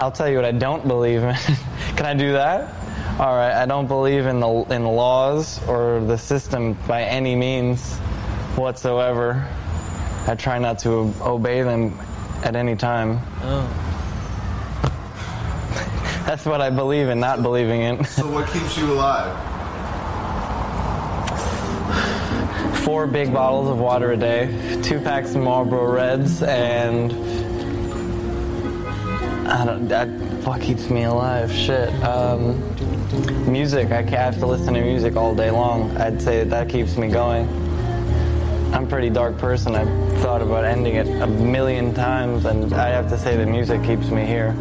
I'll tell you what I don't believe in. Can I do that? All right, I don't believe in the in laws or the system by any means whatsoever. I try not to obey them at any time. Oh. That's what I believe in, not believing in. So what keeps you alive? Four big bottles of water a day, two packs of Marlboro Reds, and I don't. That what keeps me alive? Shit. Um, music. I ca- have to listen to music all day long. I'd say that, that keeps me going. I'm a pretty dark person. I've thought about ending it a million times, and I have to say that music keeps me here.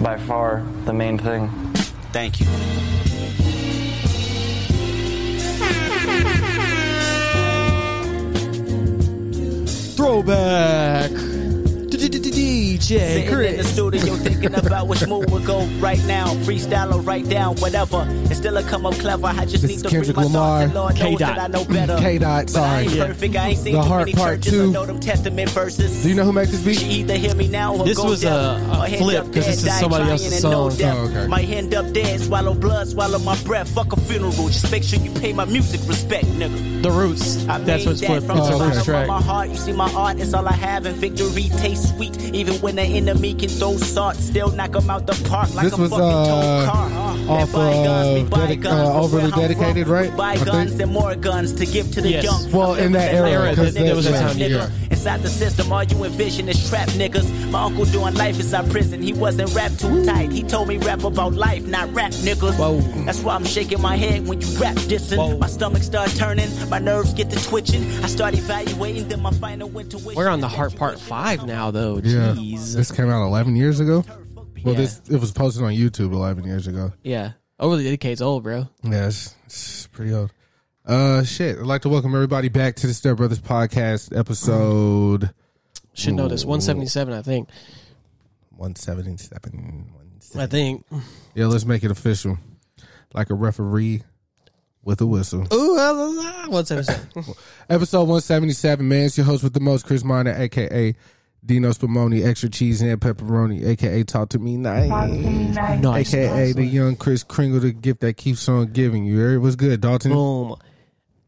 By far, the main thing. Thank you. Throwback. DJ Sitting in the Chris. studio thinking about which move would go right now. Freestyle or write down, whatever. And still it come up clever. I just This need is to Kendrick free my Lamar. thoughts and Lord knows K-Dot. that I know better. K dot, But I sorry. ain't Yeah. perfect. I ain't seen The too Heart Part churches. Two. I know them testament verses. Do you know who makes this She beat? either hear me now or This go was deaf. a- a flip, because dead, this is die somebody else's and no song. Oh, okay. Might end up dead, swallow blood, swallow my breath. Fuck a funeral, just make sure you pay my music respect, nigga. The Roots. I That's what's that flipped. from It's the a Roots bottom track. of my heart. You see, my art is all I have, and victory tastes sweet. Even when the enemy can throw salt, still knock 'em out the park like This a was, fucking uh, tow car. Let off bygones of Dedi- uh, Overly where I'm from, Dedicated, right? with I Bygones think. and more guns to give to the Yes. young. Well, in that living era, because as there was a nigga, time, nigga. Yeah. Inside the system, all you envision is trap niggas. My uncle doing life inside prison. He wasn't rap too tight. He told me rap about life, not rap niggas. Whoa. That's why I'm shaking my head when you rap dissing. Whoa. My stomach start turning, my nerves get to twitching. I start evaluating, then my final intuition. We're on the Heart Part 5 now, though. Yeah. Jeez. This came out 11 years ago. Well, Yeah. this it was posted on YouTube 11 years ago. Yeah. over the Dedicated's old, bro. Yeah, it's, it's pretty old. Uh, shit. I'd like to welcome everybody back to the Step Brothers podcast episode Should know this. 177, I think. 177. I think. Yeah, let's make it official. Like a referee with a whistle. Ooh, 177. Episode 177, man. It's your host with the most, Chris Miner, aka Dino Spumoni, extra cheese and pepperoni, aka Talk to Me Nice, nice. aka the young Chris Kringle, the gift that keeps on giving you. It was good, Dalton. Boom.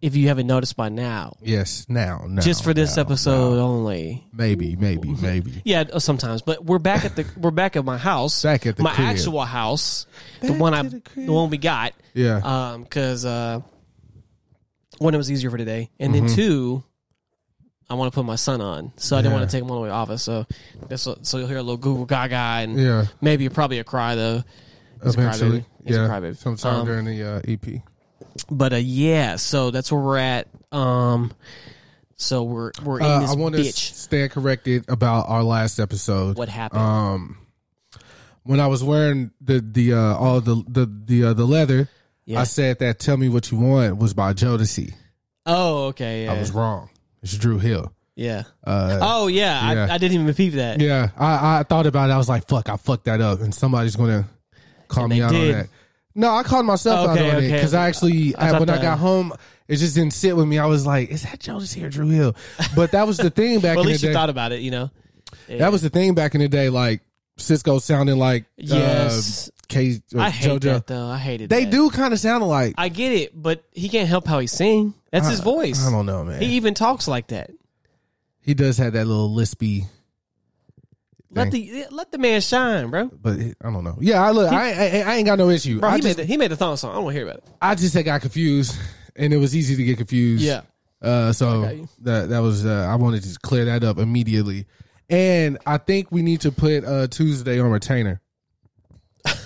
If you haven't noticed by now, Yes, now, now, just for this now, episode now. only. maybe, maybe, maybe. Yeah, uh, sometimes, but we're back at the we're back at my house. Back at the my crib. actual house, the one I the the one we got. Yeah, Um, because uh, one it was easier for today, and Mm-hmm. then two, I want to put my son on, so I didn't Yeah. want to take him all the way off. So that's so, so you'll hear a little Google Gaga and yeah. maybe probably a cry though. A Eventually, a yeah. crybaby. Sometime Um, during the uh, EP. But uh, yeah, so that's where we're at. Um, so we're we're in Uh, this I want to bitch. stand corrected about our last episode. What happened? Um, when I was wearing the the uh, all the the the uh, the leather, Yeah. I said that "Tell Me What You Want" was by Jodeci. oh, okay. Yeah. I was wrong. It's Dru Hill. yeah. Uh, Oh yeah, yeah. I, I didn't even peep that. yeah, I, I thought about it. I was like, "Fuck, I fucked that up," and somebody's gonna call And me they out did. on that. No, I called myself Okay, out on it okay. because I actually, I I thought when I that- got home, it just didn't sit with me. I was like, "Is that Jodeci or Dru Hill?" But that was the thing back Well, at in the least day. you thought about it, you know. Yeah. That was the thing back in the day. Like Sisqo sounding like Yes. uh, K. or I hate JoJo. that though. I hated They that. do kind of sound alike. I get it, but he can't help how he sing. That's his voice. I don't know, man. He, even talks like that. He does have that little lispy, Let the let the man shine, bro. but it- I don't know. Yeah, I look. I, I I ain't got no issue. Bro, I he just made the, he made the thong song. I don't want to hear about it. I just got confused, and it was easy to get confused. Yeah. Uh, so that that was uh, I wanted to clear that up immediately, and I think we need to put uh, Tuesday on retainer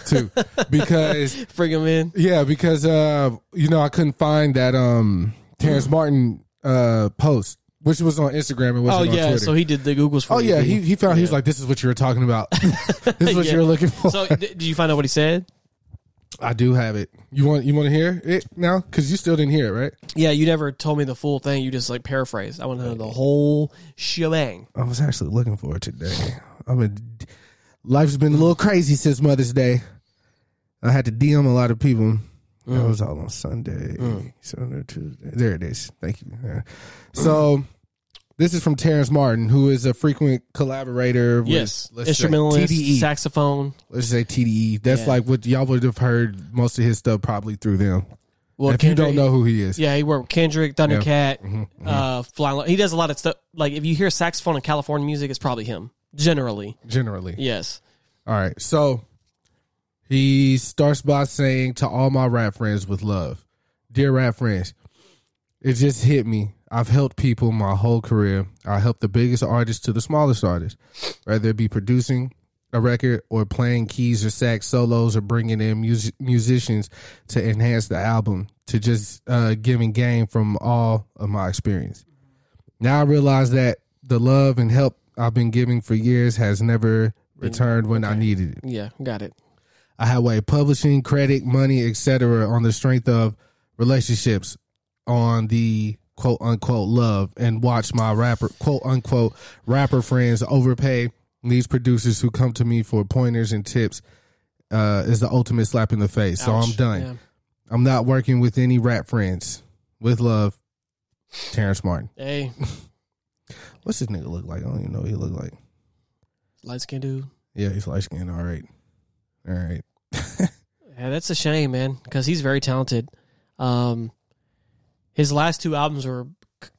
too, because Bring him in. yeah, because uh, you know I couldn't find that um Terrace Martin uh post, which was on Instagram. It wasn't Oh on yeah, Twitter. so he did the Googles for oh you, yeah, he he found he was like, "This is what you were talking about. this is what Yeah. you were looking for." So did you find out what he said? I do have it. You want you want to hear it now? Because you still didn't hear it, right? Yeah, you never told me the full thing. You just like paraphrased. I want to know the whole shebang. I was actually looking for it today. I mean, life's been a little crazy since Mother's Day. I had to DM a lot of people. That mm. was all on Sunday, mm. Sunday, Tuesday. There it is. Thank you. Yeah. So, this is from Terrace Martin, who is a frequent collaborator. With, Yes, instrumentalist, TDE. saxophone. let's say TDE. That's Yeah. like what y'all would have heard most of his stuff probably through them. Well, if you don't know who he is, Yeah, he worked with Kendrick, Thundercat, Mm-hmm, uh, Flying. He does a lot of stuff. Like if you hear saxophone in California music, it's probably him. Generally, generally. yes. All right. So he starts by saying to all my rap friends with love, dear rap friends, it just hit me. I've helped people my whole career. I help the biggest artists to the smallest artists, whether it be producing a record or playing keys or sax solos or bringing in mus- musicians to enhance the album to just uh, giving game from all of my experience. Now I realize that the love and help I've been giving for years has never returned when I needed it. Yeah, got it. I had way publishing, credit, money, etc. on the strength of relationships on the quote unquote love and watch my rapper quote unquote rapper friends overpay these producers who come to me for pointers and tips uh, is the ultimate slap in the face. So I'm done. Yeah. I'm not working with any rap friends. With love, Terrace Martin. Hey, What's this nigga look like? I don't even know what he look like. light skinned dude. Yeah, he's light skinned. All right. All right. Yeah, that's a shame, man, because he's very talented. Um, his last two albums were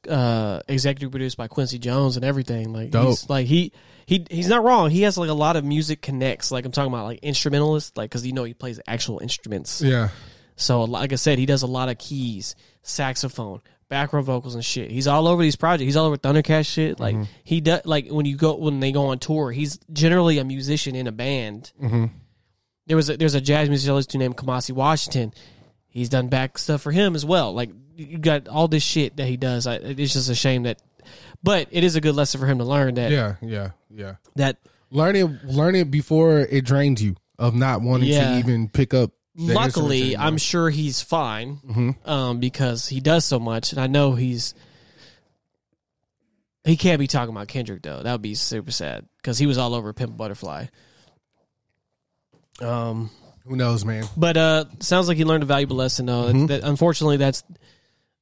uh, executive produced by Quincy Jones and everything. Like, Dope. he's, like he he he's not wrong. He has like a lot of music connects. Like I'm talking about, like instrumentalist, like because you know he plays actual instruments. Yeah. So like I said, he does a lot of keys, saxophone, background vocals and shit. He's all over these projects. He's all over Thundercat shit. Like he does. Like when you go when they go on tour, he's generally a musician in a band. There was a, there's a jazz musician named Kamasi Washington. He's done back stuff for him as well. Like you got all this shit that he does. I, it's just a shame that, but it is a good lesson for him to learn that Yeah. Yeah. Yeah. that learn it learn it before it drains you of not wanting Yeah. to even pick up luckily i'm. Mm-hmm. sure he's fine um, because he does so much and i know he's he can't be talking about kendrick though that would be super sad because he was all over pimp butterfly um who knows man but uh sounds like he learned a valuable lesson though Mm-hmm. that, unfortunately that's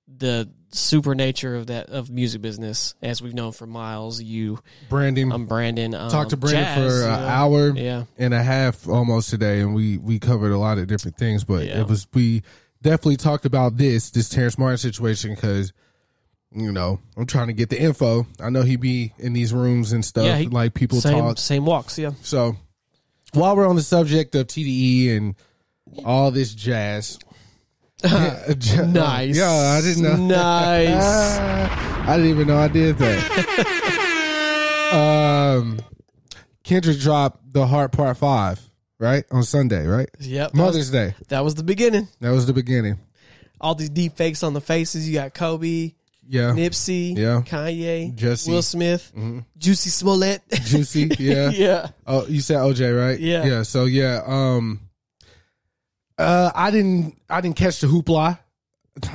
the super nature of that of music business as we've known for miles. You brandon. I'm brandon um, talked to brandon Jazz, for you an know. hour yeah. and a half almost today and we we covered a lot of different things but Yeah. it was we definitely talked about this this terrace martin situation because you know i'm trying to get the info. I know he'd be in these rooms and stuff Yeah, he- like people same talk. same walks yeah. So, while we're on the subject of TDE and all this jazz, nice Yeah, I didn't know. nice I didn't even know I did that. um, Kendrick dropped the Heart Part Five right on Sunday, right? Yep. that Mother's was- Day. That was the beginning. That was the beginning. All these deep fakes on the faces. You got Kobe, Yeah, Nipsey, Yeah. Kanye, Jussie. Will Smith, Juicy Smollett. Juicy. Yeah. yeah. Oh, you said OJ, right? Yeah. Yeah. So yeah, um, uh, I didn't, I didn't catch the hoopla.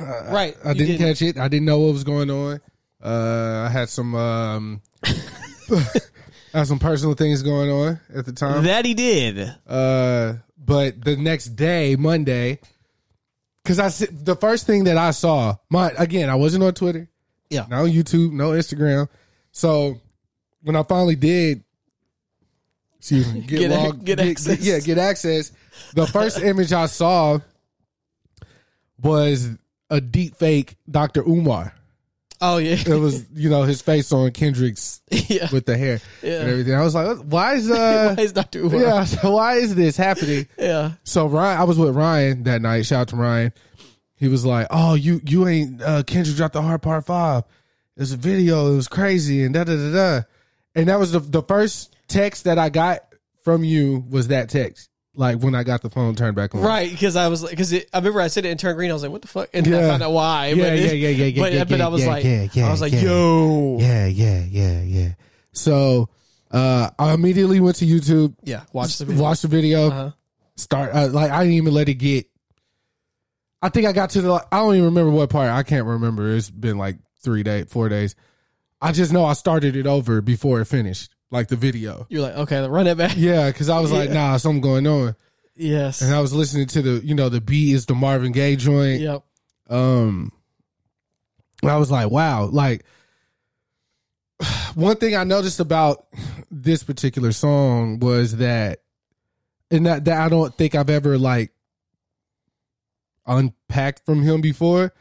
Right. I you didn't, catch it. I didn't know what was going on. Uh, I had some, um, I had some personal things going on at the time. That he did. Uh, but the next day, Monday, because I the first thing that I saw, my again, I wasn't on Twitter, Yeah. no YouTube, no Instagram. So when I finally did, excuse me, get, Get a- logged, get access. yeah, get access. The first image I saw was a deep fake Dr. Umar. Oh yeah. It was, you know, his face on Kendrick's yeah. with the hair Yeah. and everything. I was like, why is uh, Why is Dr. Umar? yeah, so why is this happening? Yeah. So Ryan, I was with Ryan that night. Shout out to Ryan. he was like, "Oh, you you ain't uh, Kendrick dropped the Heart Part Five. It was a video. It was crazy and da da da da." And that was the the first text that I got from you was that text. Like when I got the phone turned back on. Right, because I was like, because I remember I said it and turned green. I was like, "What the fuck?" And then I found out why. Yeah, but yeah, yeah, yeah, yeah, But, yeah, but I was yeah, like, yeah, yeah, I was like, yeah. "Yo, Yeah, yeah, yeah, yeah. So uh, I immediately went to YouTube, yeah." Watch the video. watched the video, Uh-huh. start uh, like I didn't even let it get. I think I got to the. I don't even remember what part. I can't remember. It's been like three days, four days. I just know I started it over before it finished, like the video. You're like, okay, run it back. Yeah, because I was like, nah, something going on, Yes. and I was listening to the, you know, the beat is the Marvin Gaye joint. Yep. um I was like, wow, like one thing I noticed about this particular song was that and that, that I don't think I've ever like unpacked from him before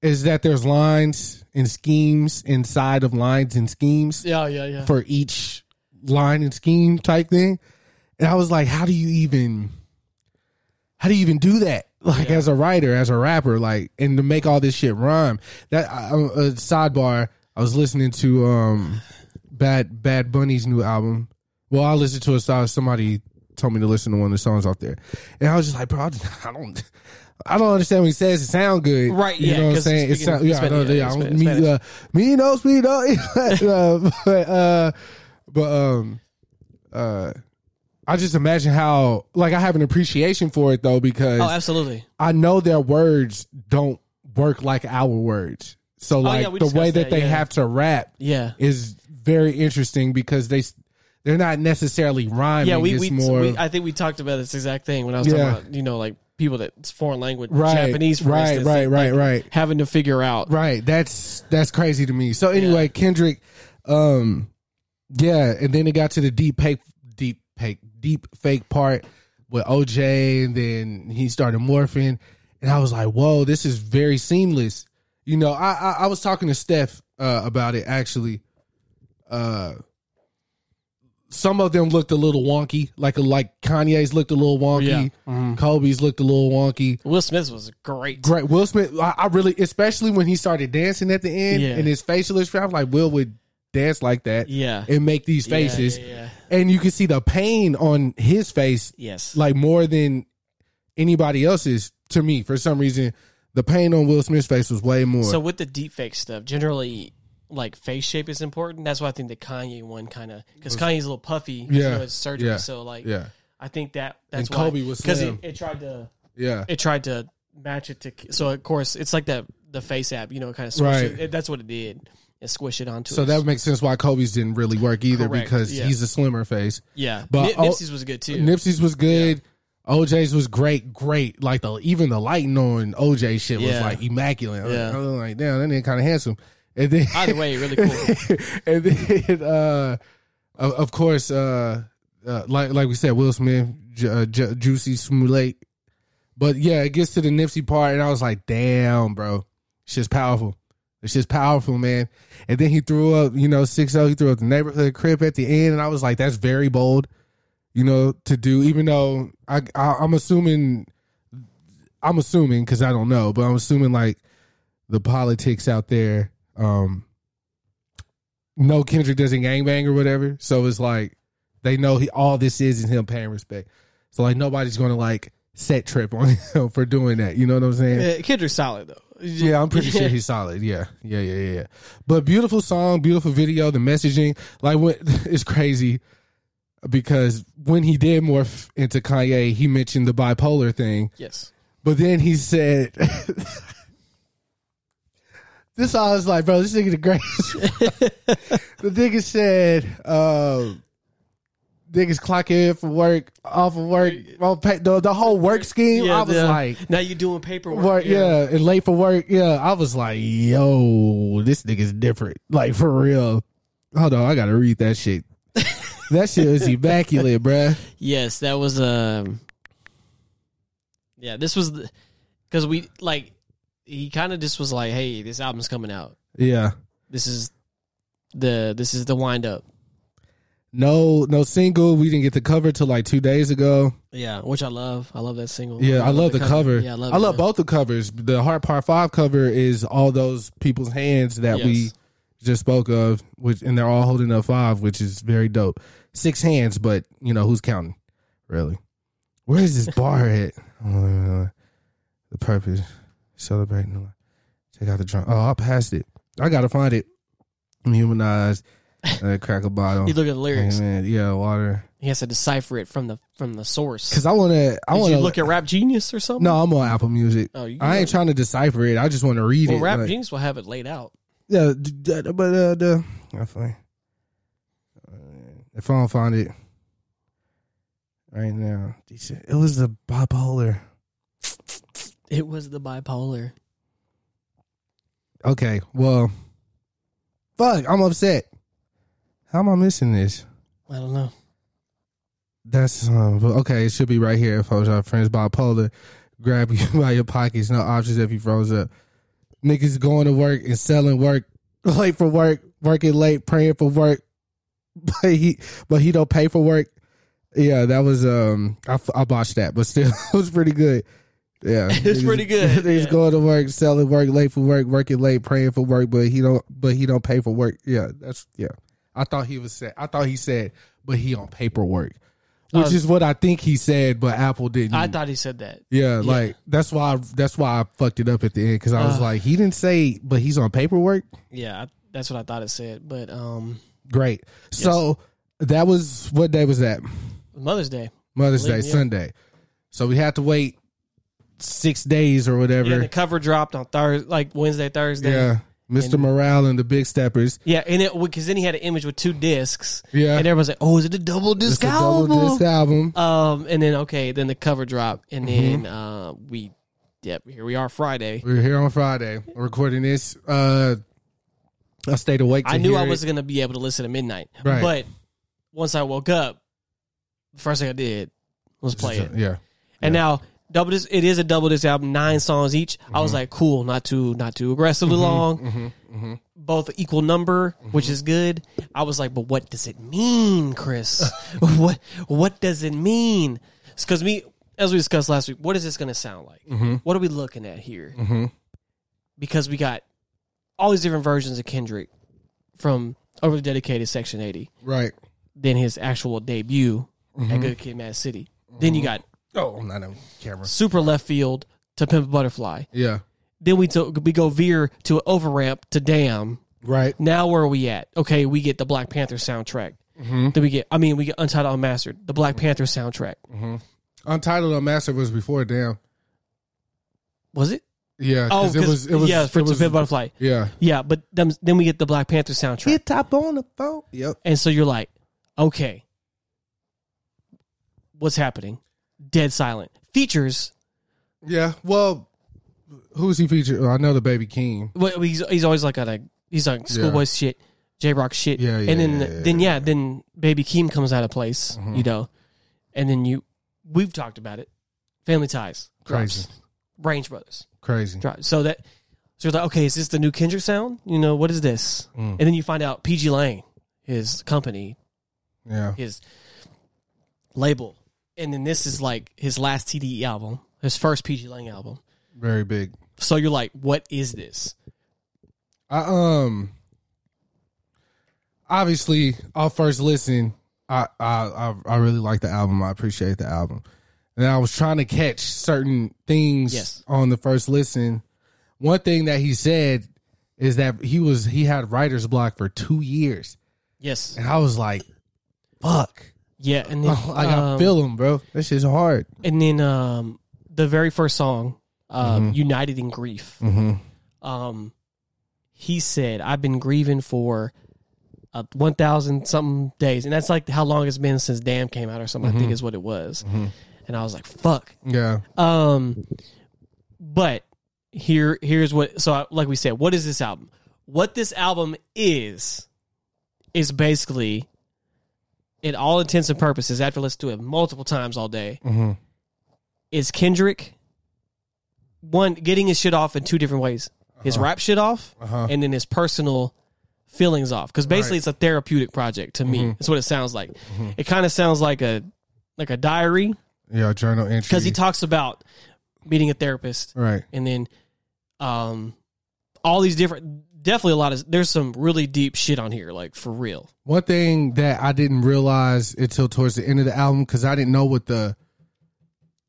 is that there's lines and schemes inside of lines and schemes Yeah, yeah, yeah. for each line and scheme type thing. And I was like, how do you even how do you even do that? Like Yeah. as a writer, as a rapper, like and to make all this shit rhyme. That I, I- a sidebar, I was listening to um Bad Bad Bunny's new album. Well, I listened to a song somebody told me to listen to one of the songs off there. And I was just like, bro, I don't I don't understand what he says. It sound good, Right, You yeah, know what I'm saying? It sound, yeah, I Spanish, know, yeah, I me, uh, me no speed, uh, but uh, but um, uh, I just imagine how like I have an appreciation for it though because Oh, absolutely. I know their words don't work like our words. So like Oh, yeah, we the way discussed that that, they yeah. have to rap Yeah. is very interesting because they they're not necessarily rhyming. Yeah, we it's we, more we I think we talked about this exact thing when I was Yeah. talking about you know like people that's foreign language, Right, Japanese, for right, instance, right, right, like, right. having to figure out. Right. That's that's crazy to me. So anyway, Kendrick, um, yeah, and then it got to the deep fake, deep fake, deep fake part with OJ, and then he started morphing, and I was like, whoa, this is very seamless. You know, I I, I was talking to Steph uh, about it actually. Uh, some of them looked a little wonky, like like Kanye's looked a little wonky, Yeah. Kobe's looked a little wonky. Will Smith was great. Great. Will Smith, I, I really, especially when he started dancing at the end Yeah. and his facial expression, like Will would dance like that Yeah. and make these Yeah, faces. yeah, yeah. And you can see the pain on his face, Yes. like more than anybody else's to me. For some reason, the pain on Will Smith's face was way more. So with the deepfake stuff, generally like face shape is important. That's why I think the Kanye one kind of because Kanye's a little puffy. Yeah, you know, it's surgery. yeah, So like, yeah. I think that that's And why Kobe was because it, slim. it tried to yeah. it tried to match it to. So of course it's like that the face app. You know, kind of Right. It- That's what it did. It squish it onto. It. So us. that makes sense why Kobe's didn't really work either Correct, because yeah. he's a slimmer face. yeah. but Nip- Nipsey's was good too. Nipsey's was good. OJ's was great, great. Like the even the lighting on OJ shit was Yeah. like immaculate. Yeah. I was like, damn, that nigga kind of handsome. And then Either way, really cool. and then uh, of, course, uh, uh, like like we said, Will Smith, Ju- uh, Ju- Juicy Smollett. But yeah, it gets to the Nipsey part, and I was like, damn, bro, it's just powerful. It's just powerful, man. And then he threw up, you know, 6 0. He threw up the neighborhood crib at the end, and I was like, that's very bold, you know, to do. Even though I, I I'm assuming, I'm assuming because I don't know, but I'm assuming like the politics out there. Um, no, Kendrick doesn't gangbang or whatever, so it's like they know he all this is is him paying respect. So like nobody's gonna like set trip on him for doing that. You know what I'm saying? Kendrick's solid though. Yeah, I'm pretty sure he's solid. Yeah, yeah, yeah, yeah, yeah. But beautiful song, beautiful video. The messaging, like, what it's crazy because when he did morph into Kanye, he mentioned the bipolar thing, Yes. but then he said, "This I was like, bro, this nigga the greatest." the nigga said, um, "Niggas clock in for work, off of work, well, pay, the the whole work scheme." I was yeah. like, now you're doing paperwork. work, yeah. and late for work, yeah. I was like, yo, this nigga's different, like for real. Hold on, I gotta read that shit. that shit was immaculate, bruh. Yes, that was um. Yeah, this was because we like he kind of just was like, "Hey, this album's coming out. Yeah, This is the this is the wind up." No, no single. We didn't get the cover till like two days ago. Yeah, which I love. I love that single. Yeah, I love the cover. Yeah, I love. I it, love man. both the covers. The Heart Part Five cover is all those people's hands that we just spoke of, which and they're all holding up five, which is very dope. Six hands, but you know who's counting? Really? Where is this bar at? Oh, the purpose celebrating. the life. Take out the drum. Oh, I passed it. I gotta find it. Humanized. Uh, crack a bottle. You look at the lyrics. Amen. Yeah, water. He has to decipher it from the from the source. Because I want to. I want to look at Rap Genius or something? No, I'm on Apple Music. Oh, you I ain't trying to decipher it. I just want to read Well, it. Rap like- Genius will have it laid out. Yeah, but uh, the I find if I don't find it right now. It was the bipolar. It was the bipolar. Okay, well, fuck, I'm upset. How am I missing this? I don't know. That's um, okay. It should be right here. Folks, our friends bipolar. Grab you by your pockets. No options if you froze up. Niggas going to work and selling work, late for work, working late, praying for work, but he but he don't pay for work. Yeah, that was um, I, I botched that, but still, it was pretty good. Yeah, it's Niggas- pretty good, He's yeah. going to work, selling work, late for work, working late, praying for work, but he don't, but he don't pay for work. Yeah, that's yeah. I thought he was said. I thought he said, but he on paperwork, which Uh, is what I think he said, but Apple didn't. I thought he said that. yeah, like that's why. I, that's why I fucked it up at the end because I was Uh. like, he didn't say, but he's on paperwork. Yeah, that's what I thought it said. But um, Great. So that was what day was that? Mother's Day. Mother's Day, yeah. Sunday. So we had to wait six days or whatever. Yeah, the cover dropped on Thursday, like Wednesday, Thursday. Yeah. Mr. And- Morale and the Big Steppers. Yeah, and it because then he had an image with two discs. Yeah. and everyone's like, "Oh, is it a double It's disc a album?" double disc album. Um, and then okay, then the cover drop, and Mm-hmm. then uh, we, yep, here we are Friday. We're here on Friday recording this. Uh, I stayed awake. To I knew I was gonna be able to listen at midnight, Right. but once I woke up, the first thing I did was play it. Yeah. And now double disc, it is a double disc album, nine songs each. I Mm-hmm. was like, cool, not too not too aggressively long, mm-hmm. both equal number, which is good. I was like, but what does it mean, Chris? what what does it mean? Because me, as we discussed last week, what is this going to sound like? Mm-hmm. What are we looking at here? Because we got all these different versions of Kendrick from overly dedicated Section Eighty, Right. then his actual debut Mm-hmm. at Good Kid, Mad City. Then you got Oh, not on camera. super left field to Pimp a Butterfly. Yeah. Then we to, we go veer to over ramp to Damn. Right. Now where are we at? Okay, we get the Black Panther soundtrack. Mm-hmm. Then we get, I mean, we get Untitled Unmastered, the Black Panther soundtrack. Untitled Unmastered was before Damn. Was it? Yeah. Oh, it was. It was. yeah, for it was Pimp a Butterfly. Yeah. Yeah, but them, then we get the Black Panther soundtrack, Hit top on the phone. Yep. and so you're like, okay, what's happening? Dead silent. Features. Yeah. Well, who's he featured? Oh, I know the Baby Keem. Well, he's he's always like on a he's like schoolboy shit, Jay Rock shit. Yeah, yeah, And then yeah, yeah, then yeah. yeah, then Baby Keem comes out of place, Mm-hmm. you know, and then you we've talked about it. Family Ties, drops. Crazy. Range Brothers, Crazy. drops. So that so you're like, okay, is this the new Kendrick sound? You know, what is this? Mm. And then you find out PG Lang, his company, Yeah. his label, and then this is like his last TDE album, his first PG Lang album. Very big. So you're like, what is this? I um obviously our first listen, I I I, I really like the album. I appreciate the album. And I was trying to catch certain things Yes. on the first listen. One thing that he said is that he was he had writer's block for two years. Yes. And I was like, fuck. Yeah, and then I um, feel him, bro. That shit's hard. and then um the very first song um Mm-hmm. united in grief um he said i've been grieving for uh, 1000 something days and that's like how long it's been since damn came out or something Mm-hmm. i think is what it was and i was like fuck Yeah. um but here here's what so I, like we said what is this album what this album is is basically in all intents and purposes after listening to it multiple times all day Mm-hmm. is Kendrick one getting his shit off in two different ways. His rap shit off Uh-huh. and then his personal feelings off because basically Right. it's a therapeutic project to me. That's what it sounds like. It kind of sounds like a like a diary Yeah, journal entry. because he talks about meeting a therapist right. and then um all these different definitely a lot of there's some really deep shit on here like for real One thing that I didn't realize until towards the end of the album because I didn't know what the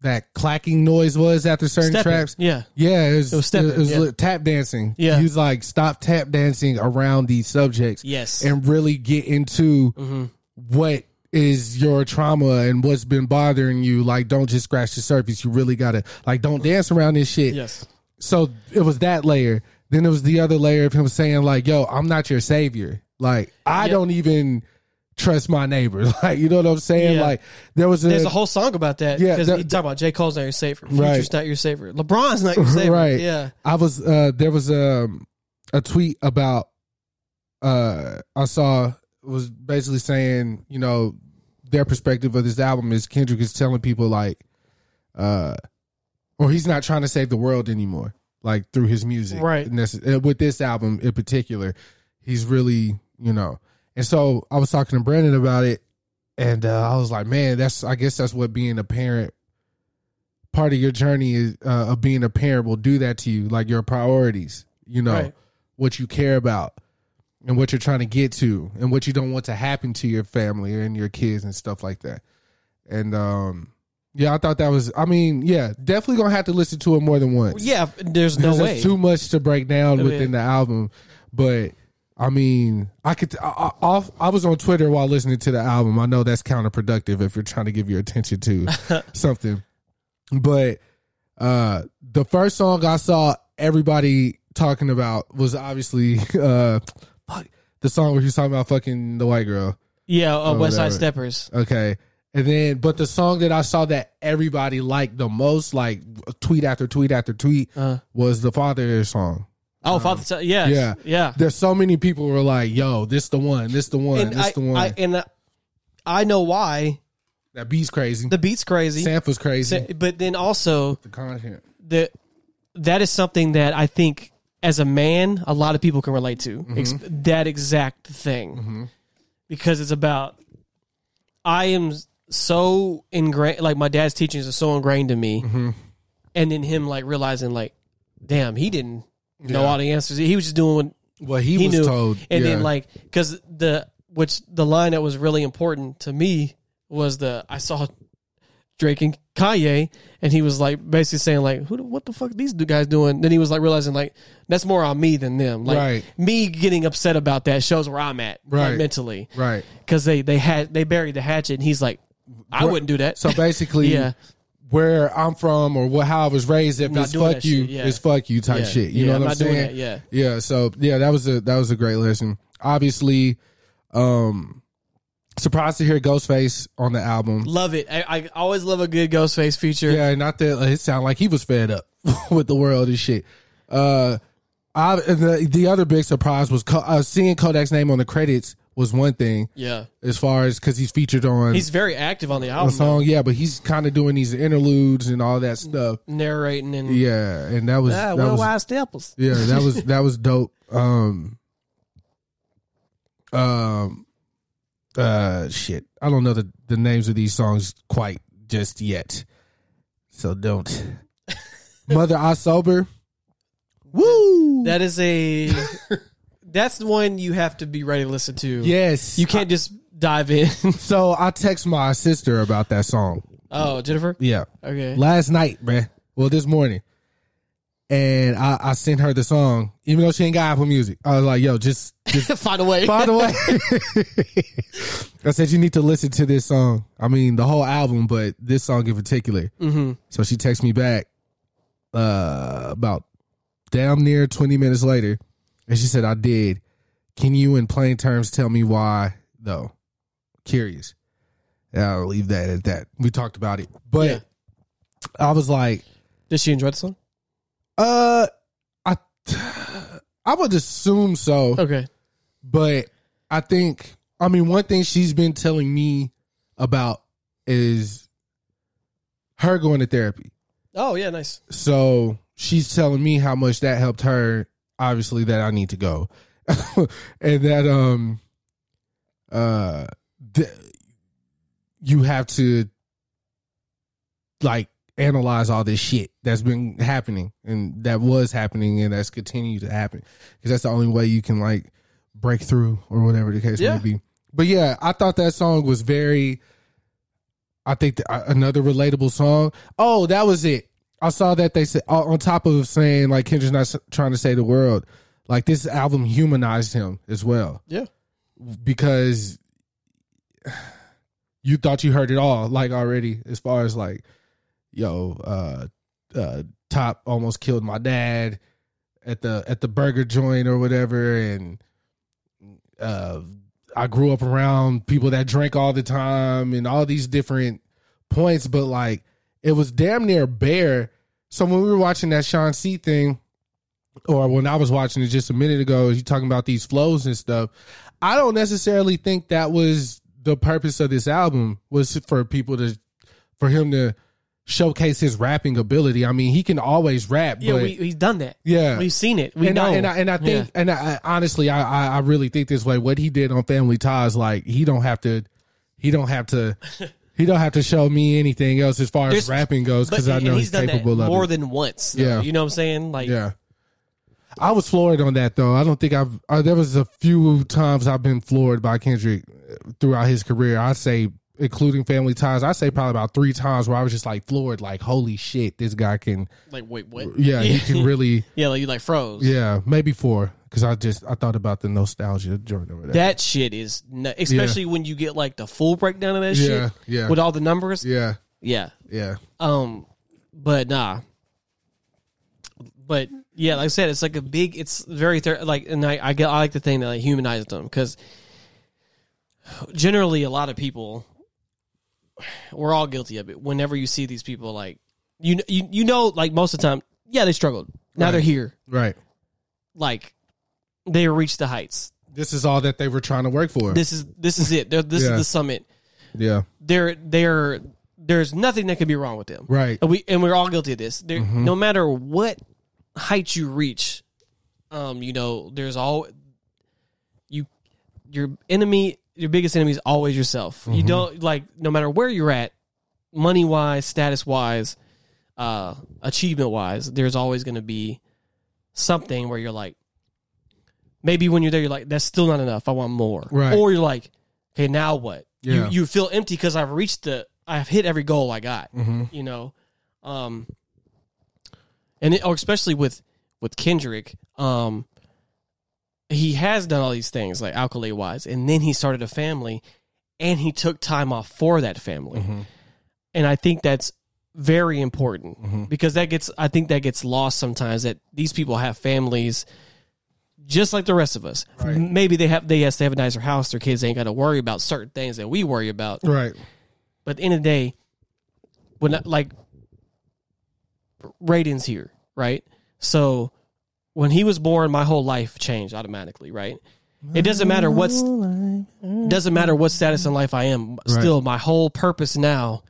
that clacking noise was after certain Stepping. traps. yeah Yeah, it was, It was stepping, it was yeah. tap dancing. Yeah. he was like, stop tap dancing around these subjects. Yes. and really get into Mm-hmm. what is your trauma and what's been bothering you. Like, don't just scratch the surface. You really gotta like, don't dance around this shit. yes So it was that layer. Then it was the other layer of him saying like, "Yo, I'm not your savior. Like, I Yep. don't even trust my neighbors. Like, you know what I'm saying? Yeah. Like, there was a, there's a whole song about that Yeah, because he talk about J Cole's not your savior Future's Right. not your savior LeBron's not your savior right. yeah I was uh there was um a tweet about uh I saw was basically saying, you know, their perspective of this album is Kendrick is telling people like uh or he's not trying to save the world anymore, like through his music. Right. Uh, with this album in particular, he's really, you know. And so I was talking to Brandon about it and uh, I was like, man, that's I guess that's what being a parent part of your journey is uh, of being a parent will do that to you, like your priorities, you know, Right. what you care about and what you're trying to get to and what you don't want to happen to your family and your kids and stuff like that. And um yeah, I thought that was I mean, yeah, definitely to have to listen to it more than once. yeah there's no way too much to break down Yeah. within the album, but I mean, I could. I, I, off- I was on Twitter while listening to the album. I know that's counterproductive if you're trying to give your attention to something, but uh, the first song I saw everybody talking about was obviously uh, the song where he was talking about fucking the white girl. yeah uh, West Side. Steppers Okay. And then, but the song that I saw that everybody liked the most, like tweet after tweet after tweet, Uh. was the Father song. oh um, Father Son- yes. Yeah. yeah There's so many people who were like, "Yo, this the one, this the one, and this I, the one." I and I know why that beat's crazy. the beat's crazy Sample's crazy. Sa- but then also the content. that that is something that I think as a man, a lot of people can relate to mm-hmm. Ex- that exact thing mm-hmm. because it's about I am so ingrained. Like my dad's teachings are so ingrained in me, mm-hmm. and then him like realizing like, damn, he didn't know Yeah. all the answers. He was just doing what What he, he, was knew, told, and yeah. then like because the which the line that was really important to me was the I saw Drake and Kanye, and he was like basically saying like, "Who, the, what the fuck these guys doing?" Then he was like realizing like that's more on me than them. Like Right. me getting upset about that shows where I'm at like, Right. mentally, right. Because they they had they buried the hatchet, and he's like, "I wouldn't do that." So basically, yeah, where I'm from or what how I was raised, if it's fuck you, shit, yeah. it's fuck you type Yeah. shit. You know I'm what I'm not saying? yeah. Yeah. So yeah, that was a that was a great lesson. Obviously, um, surprised to hear Ghostface on the album. love it. I, I always love a good Ghostface feature. Yeah, not that like, it sounded like he was fed up with the world and shit. Uh, I the, the other big surprise was uh, seeing Kodak's name on the credits was one thing yeah. as far as because he's featured on He's very active on the the album, song. Yeah, but he's kind of doing these interludes and all that stuff. narrating and Yeah, and that was ah, that was worldwide staples. yeah that was that was dope. Um, um, uh, shit. I don't know the the names of these songs quite just yet, so don't. Mother I sober. Woo! That is a that's the one you have to be ready to listen to. yes, You can't just dive in. So I text my sister about that song. oh, Jennifer? Yeah, Okay. last night, man. Well, this morning, and I, I sent her the song, even though she ain't got Apple Music. I was like, "Yo, just, just Find a way. by the way." I said you need to listen to this song. I mean, the whole album, but this song in particular. hmm So she texted me back uh, about damn near 20 minutes later. And she said, I did. Can you, in plain terms, tell me why, though? Curious. Yeah, I'll leave that at that. We talked about it. But Yeah. I was like, Did she enjoy the song? uh, I, I would assume so. Okay. But I think, I mean, one thing she's been telling me about is her going to therapy. Oh yeah, nice. So she's telling me how much that helped her. Obviously, that I need to go. and that um uh th- you have to like analyze all this shit that's been happening and that was happening and that's continued to happen because that's the only way you can like break through or whatever the case Yeah. may be but yeah i thought that song was very i think th- uh, another relatable song oh that was it i saw that they said on on top of saying like kendrick's not trying to say the world like this album humanized him as well Yeah. because you thought you heard it all like already as far as like yo uh uh top almost killed my dad at the at the burger joint or whatever and uh I grew up around people that drank all the time and all these different points but like it was damn near bare so when we were watching that Shawn Cee thing or when I was watching it just a minute ago, you talking about these flows and stuff. I don't necessarily think that was the purpose of this album was for people to for him to showcase his rapping ability. I mean, he can always rap, Yeah, but we, he's done that. Yeah. We've seen it. We and know. I, and I and I think Yeah. and I, honestly I, I I really think this way. What he did on Family Ties, like he don't have to, he don't have to, he don't have to show me anything else as far as rapping goes But- because I know he's he's, done that capable of more it. than once. though. Yeah. You know what I'm saying? Like, Yeah. I was floored on that though. I don't think I've. Uh, there was a few times I've been floored by Kendrick uh, throughout his career. I'd say, including Family Ties, I'd say probably about three times where I was just like floored, like holy shit, this guy can. like wait, what? Yeah, he can really. yeah, like you like froze. Yeah, maybe four because I just I thought about the nostalgia joint over there. That shit is, nu- especially when you get like the full breakdown of that Yeah, shit. yeah. With all the numbers. yeah, Yeah. yeah, Um, but nah. But yeah, like I said, it's like a big. It's very ther- like, and I I get I like the thing that like humanized them because generally a lot of people we're all guilty of it. Whenever you see these people, like you you you know, like most of the time, yeah, they struggled. Now Right. they're here, right. like they reached the heights. This is all that they were trying to work for. This is this is it. They're, this Yeah. is the summit. yeah, They're they're there's nothing that can be wrong with them. right. And we and we're all guilty of this. There, Mm-hmm. no matter what height you reach, um, you know, there's all you your enemy, your biggest enemy is always yourself. Mm-hmm. You don't like no matter where you're at, money wise, status wise, uh, achievement wise. There's always going to be something where you're like, maybe when you're there, you're like, that's still not enough. I want more. Right. Or you're like, okay, now what? Yeah. You you feel empty because I've reached the, I've hit every goal I got hmm you know um and it, or especially with with kendrick um he has done all these things like alkali wise and then he started a family and he took time off for that family Mhm. and i think that's very important Mhm. because that gets i think that gets lost sometimes that these people have families just like the rest of us Right. maybe they have they yes they have a nicer house their kids ain't got to worry about certain things that we worry about Right. but at the end of the day, when I- like Raiden's here, right? So when he was born, my whole life changed automatically, right? It doesn't matter what's doesn't matter what status in life I am. Still, my whole purpose now,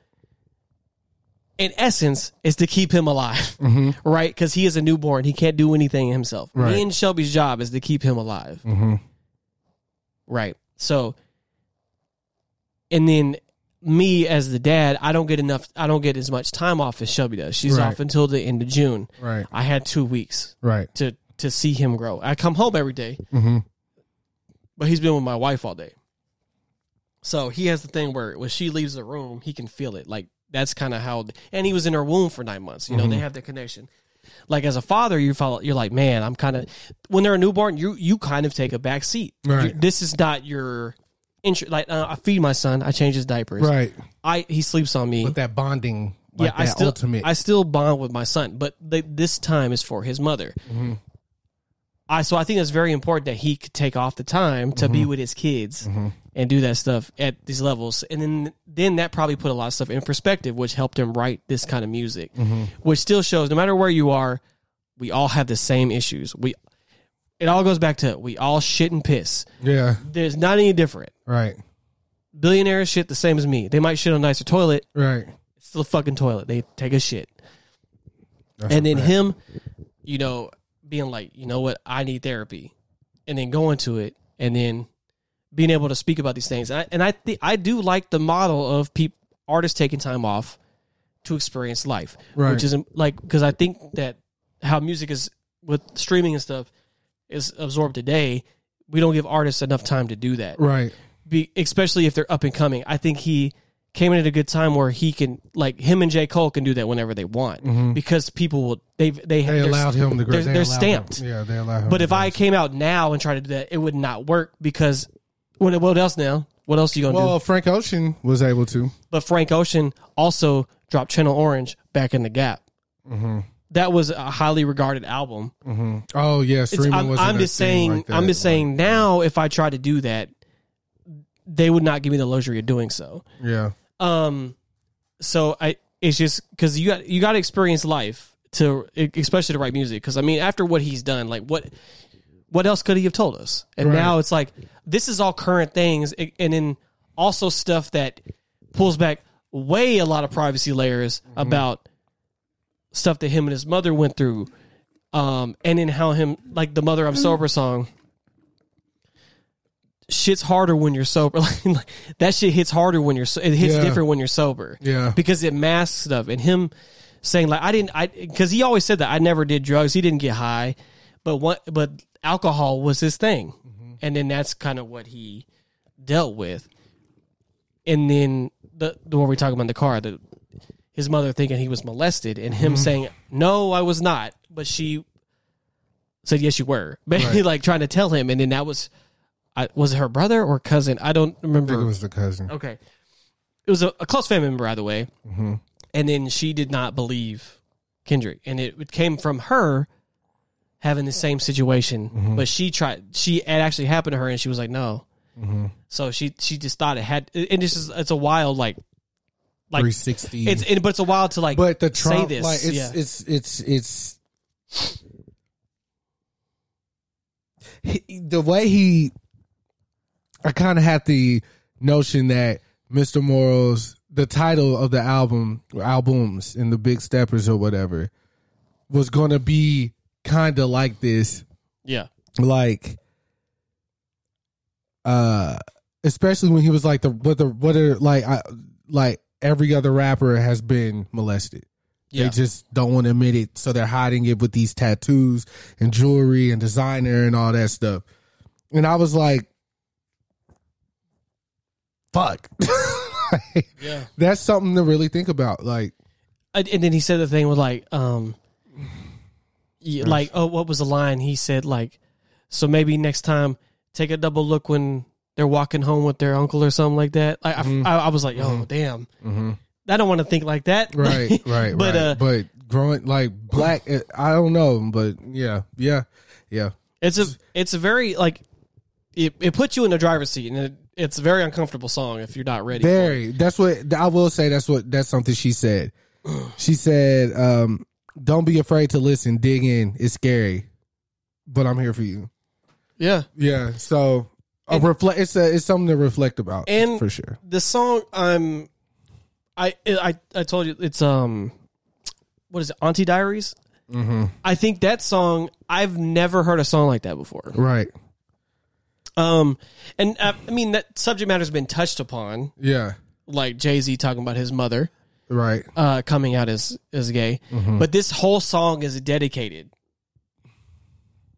in essence, is to keep him alive, right? Because he is a newborn; he can't do anything himself. Right. Me and Shelby's job is to keep him alive, hmm Right. So, and then me as the dad, I don't get enough. I don't get as much time off as Shelby does. She's Right. off until the end of June. Right. I had two weeks Right. to to see him grow. I come home every day, hmm but he's been with my wife all day. So he has the thing where when she leaves the room, he can feel it. Like that's kind of how. And he was in her womb for nine months. You know, they have that connection. Like as a father, you follow. You're like, man, I'm kind of. When they're a newborn, you you kind of take a back seat. Right. You- this is not your. interest. like uh, I feed my son, I change his diapers. Right. I he sleeps on me. But that bonding, like yeah, I still ultimate. I still bond with my son, but this time is for his mother. Mm-hmm. I so I think it's very important that he could take off the time to Mm-hmm. be with his kids and do that stuff at these levels, and then then that probably put a lot of stuff in perspective, which helped him write this kind of music, Mm-hmm. which still shows no matter where you are, we all have the same issues. We it all goes back to we all shit and piss. yeah. There's not any different. Right. Billionaires shit the same as me. They might shit on a nicer toilet, Right. it's still a fucking toilet. They take a shit. That's and then fact. him, you know, being like, you know what, I need therapy. and then going to it and then being able to speak about these things. And I, and I think I do like the model of peop, artists taking time off to experience life, Right. which isn't um, like because I think that how music is with streaming and stuff is absorbed today. We don't give artists enough time to do that, Right. Be, especially if they're up and coming. I think he came in at a good time where he can like him and J Cole can do that whenever they want mm-hmm. because people will they they They allowed him to. they're, they they're stamped. Him, yeah, they allowed him. But if I came out now and tried to do that, it would not work because what, what else now? What else are you gonna do? well. Frank Ocean was able to. But Frank Ocean also dropped Channel Orange back in the Gap. Mm-hmm. That was a highly regarded album. Oh yeah, It's, streaming I'm, wasn't I'm a just thing saying. like that. I'm just saying. Now, if I try to do that, they would not give me the luxury of doing so. Yeah. Um, so I it's just because you got you got to experience life to especially to write music. Because I mean, after what he's done, like what what else could he have told us? And Right. now it's like this is all current things, and then also stuff that pulls back way a lot of privacy layers Mm-hmm. about stuff that him and his mother went through. Um, and then how him like the mother I'm sober song. Shit's harder when you're sober. Like, that shit hits harder when you're. So, it hits Yeah. different when you're sober Yeah. because it masks stuff. And him saying like I didn't I because he always said that I never did drugs. He didn't get high, but what but alcohol was his thing, mm-hmm. and then that's kind of what he dealt with. And then the the one we talking about in the car, the his mother thinking he was molested, and him mm-hmm. saying no, I was not, but she said yes, you were. Basically, Right. like trying to tell him, and then that was. I, was it her brother or cousin? I don't I remember. think it was the cousin. Okay. It was a, a close family member, by the way. Mm-hmm. And then she did not believe Kendrick. And it, it came from her having the same situation. Mm-hmm. But she tried, she, it actually happened to her and she was like, no. Mm-hmm. So she, she just thought it had, and this is, it's a wild, like, like, 360. it's, it, but it's a wild to like but the say this. like it's, yeah. it's it's it's he, the way he. I kind of had the notion that Mr. Morals, the title of the album, or albums, and the Big Steppers or whatever, was going to be kind of like this, yeah. like, uh, especially when he was like the what the what are like I like every other rapper has been molested. Yeah. They just don't want to admit it, so they're hiding it with these tattoos and jewelry and designer and all that stuff. And I was like, "Fuck." Like, Yeah. That's something to really think about. Like, And and then he said the thing with like, um, yeah, like, oh, what was the line? He said like, so maybe next time take a double look when they're walking home with their uncle or something like that. Like, I, I, I was like, oh, damn, I don't want to think like that. right, right, but right. uh, but growing like black, eh, I don't know, but yeah, yeah, yeah. it's a it's a very like, it it puts you in the driver's seat, and it, it's a very uncomfortable song if you're not ready. Very. That's what I will say. That's what that's something she said. She said, um, "Don't be afraid to listen. Dig in. It's scary, but I'm here for you." Yeah. Yeah. So a reflect. It's a. It's something to reflect about. And- for sure. the song I'm I I I told you it's um what is it Auntie Diaries mm-hmm. I think that song I've never heard a song like that before Right. um and uh, I mean that subject matter has been touched upon Yeah. like Jay Z talking about his mother Right. uh coming out as as gay but this whole song is dedicated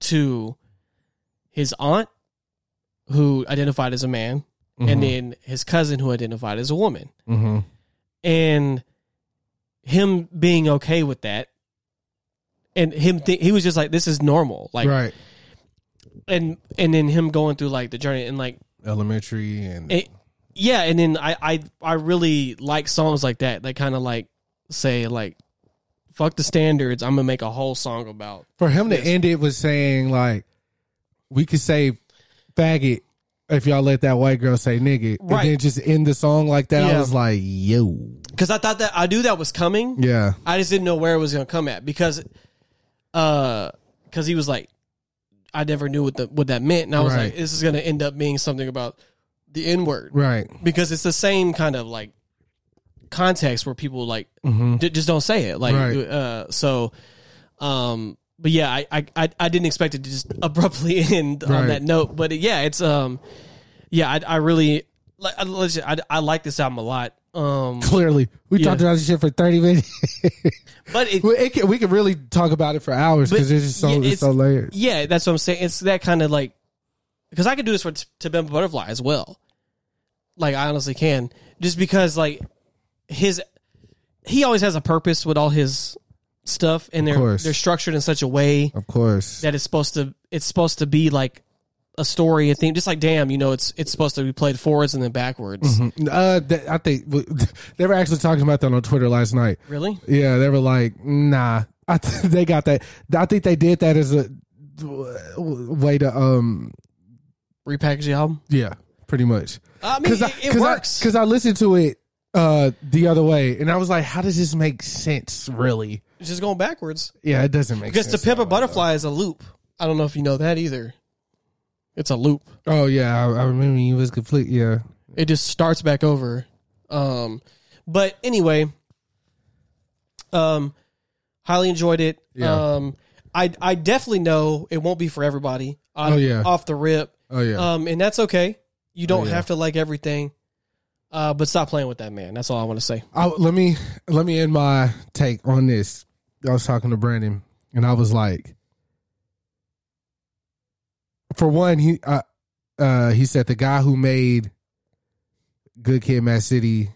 to his aunt who identified as a man and then his cousin who identified as a woman Mm-hmm. and him being okay with that and him th- he was just like this is normal like right. and and then him going through like the journey and like Elementary and it, yeah and then i i i really like songs like that that kind of like say like fuck the standards i'm gonna make a whole song about for him to end it with saying like, we could say faggot if y'all let that white girl say nigga, Right. and then just end the song like that. I was like, yo, because i thought that i knew that was coming yeah, I just didn't know where it was going to come at because, uh, because he was like, I never knew what the what that meant, and I was Right. like, this is going to end up being something about the N word right, because it's the same kind of like context where people like d- just don't say it, like Right. uh, so, um, but yeah, I, I I didn't expect it to just abruptly end Right. on that note. But yeah, it's um, yeah, I, I really like I, I, like this album a lot. Um, Clearly, we Yeah. talked about this shit for thirty minutes. but it, it can, we can really talk about it for hours because it's just so yeah, it's, so layered. Yeah, that's what I'm saying. It's that kind of like because I could do this for T- To Pimp a Butterfly as well. Like I honestly can, just because like his he always has a purpose with all his stuff, and they're course. they're structured in such a way Of course, that it's supposed to it's supposed to be like a story and thing. Just like damn, you know, it's it's supposed to be played forwards and then backwards. uh, that, I think they were actually talking about that on Twitter last night. Really? Yeah, they were like, nah. I th- they got that. I think they did that as a way to um Repackage the album. yeah, pretty much. I mean, Cause it, I, it cause works. because I, listened to it uh the other way, and I was like, how does this make sense? Really? it's just going backwards. Yeah, it doesn't make Because sense. To Pimp a that way, Butterfly is a loop. I don't know if you know that either. It's a loop. Oh yeah, I, I remember you was complete. Yeah, It just starts back over. Um, but anyway, um, highly enjoyed it. Yeah. Um, I I definitely know it won't be for everybody. Oh, yeah. off the rip. Oh yeah. Um, and that's okay. You don't Oh, yeah. have to like everything. Uh, but stop playing with that man. That's all I want to say. I, let me let me end my take on this. I was talking to Brandon, and I was like, for one, he uh, uh, he said the guy who made Good Kid, Mad City,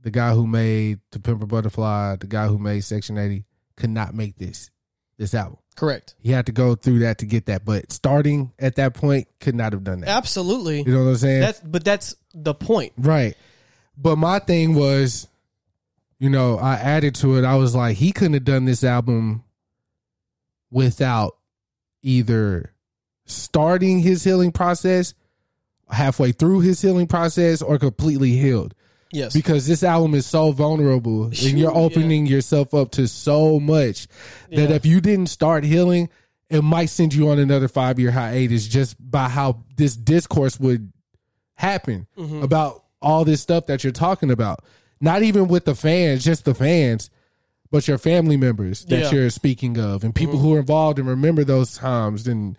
the guy who made To Pimp a Butterfly, the guy who made Section Eighty, could not make this this album. Correct. He had to go through that to get that, but starting at that point, could not have done that. Absolutely. You know what I'm saying? That's but that's the point. Right. But my thing was, you know, I added to it. I was like, he couldn't have done this album without either starting his healing process, halfway through his healing process, or completely healed. Yes. Because this album is so vulnerable and you're Yeah. opening yourself up to so much that Yeah. if you didn't start healing, it might send you on another five year hiatus just by how this discourse would happen Mm-hmm. about all this stuff that you're talking about. Not even with the fans, just the fans, but your family members that Yeah. Mm-hmm. you're speaking of and people who are involved and remember those times and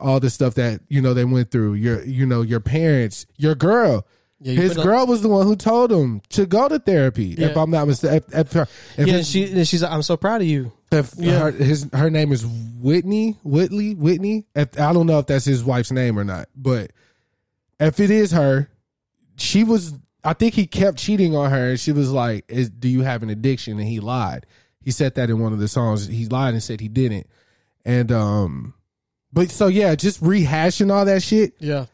all the stuff that you know they went through. Your you know your parents, your girl. Yeah, His girl was the one who told him to go to therapy. If I'm not mistaken, if, if, if, yeah, his- she and she's like, I'm so proud of you. if Yeah. her, his her name is Whitney Whitley Whitney. If, I don't know if that's his wife's name or not, but if it is her, she was. I think he kept cheating on her, and she was like, is, "Do you have an addiction?" And he lied. He said that in one of the songs. He lied and said he didn't. And um, but so yeah, just rehashing all that shit. Yeah.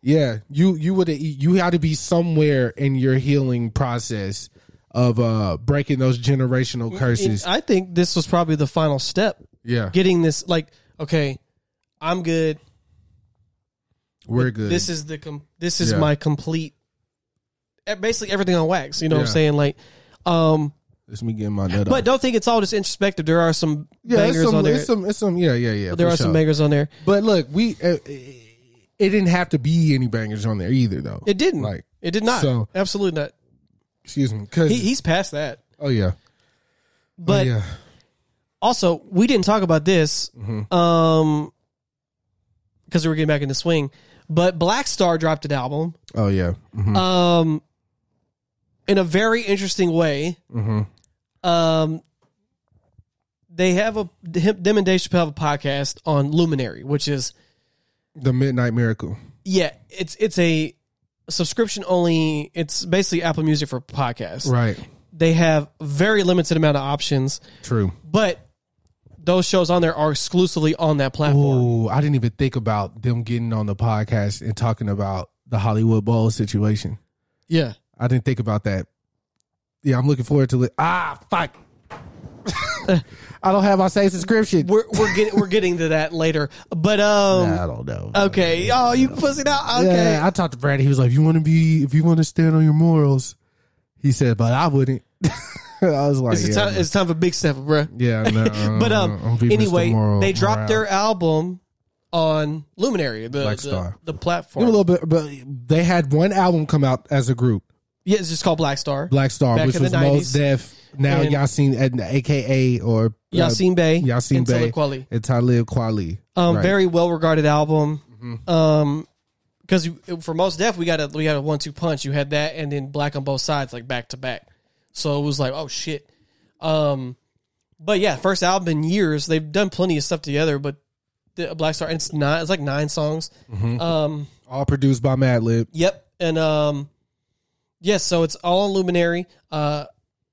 Yeah, you you would you had to be somewhere in your healing process of uh breaking those generational curses. I think this was probably the final step. Yeah, Getting this like, okay, I'm good. we're good. This is the com- this is Yeah. my complete basically everything on wax, you know what I'm saying? Like um It's me getting my nut but off. don't think it's all just introspective. There are some Yeah, bangers some, on there. it's some, it's some, yeah, yeah, yeah. there are some sure. bangers on there. But look, we uh, it didn't have to be any bangers on there either, though. It didn't. Like, it did not. so- Absolutely not. excuse me, because He, he's past that. oh yeah, But oh, yeah, also, we didn't talk about this Mm-hmm. um because we were getting back in the swing. But Black Star dropped an album oh yeah, Mhm. um in a very interesting way. Mhm. Um they have a them and Dave Chappelle have a podcast on Luminary, which is the Midnight Miracle. yeah, it's it's a subscription only. It's basically Apple Music for podcasts. Right, They have very limited amount of options, true. but those shows on there are exclusively on that platform. Oh, I didn't even think about them getting on the podcast and talking about the Hollywood Bowl situation. Yeah. I didn't think about that. Yeah, I'm looking forward to it. Ah, fuck. I don't have my same subscription. We're we're getting we're getting to that later. But um I don't know. okay. Oh, you pussy out. Okay. Yeah, I talked to Brad. He was like, "If you want to be, if you want to stand on your morals," he said, "But I wouldn't." I was like, it's, yeah, time, it's time for big step, bro. yeah, no. But um, anyway, they dropped Morale. their album on Luminary, the Black the, Star. the Give platform. a little bit, but they had one album come out as a group. Yeah, it's just called Black Star. Black Star, Back which the was Most 90s. Def. Now And- Yasin, and AKA or uh, Yasiin Bey. Yasiin Bey, Kweli. and Talib Kweli. Um, Right. very well regarded album. Um, because for Mos Def we got a we got a one two punch. You had that and then black on both sides like back to back. So it was like oh shit. Um, but yeah, first album in years. They've done plenty of stuff together, but the Black Star it's not it's like nine songs. Um, all produced by Madlib. Yep. And um yes, so it's all on Luminary. Uh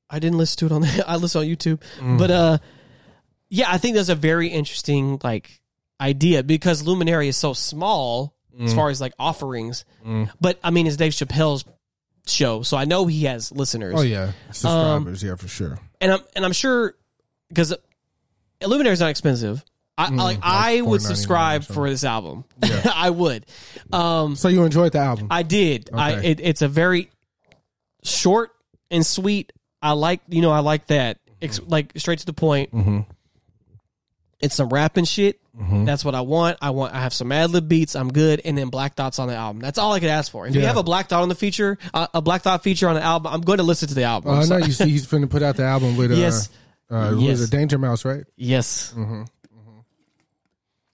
I didn't listen to it on the I listened on YouTube. Mm. But uh yeah, I think that's a very interesting like idea because Luminary is so small as mm. far as like offerings. Mm. But I mean it's Dave Chappelle's show, so I know he has listeners. Oh yeah, subscribers. Um, yeah, for sure. And I'm and I'm sure because Luminary is not expensive. I, I like I would subscribe for this album. I would. Um So you enjoyed the album? I did. I it, it's a very short and sweet. I like you know I like that. Ex- like straight to the point. Mm-hmm. It's some rapping shit. That's what I want. I want. I have some Madlib beats. I'm good. And then Black Thought's on the album. That's all I could ask for. If you have a Black Thought on the feature, uh, a Black Thought feature on the album, I'm going to listen to the album. Oh, I'm know you see he's finna put out the album with uh, Yes. uh, Yes. it? Danger Mouse, right? Yes. Mm-hmm.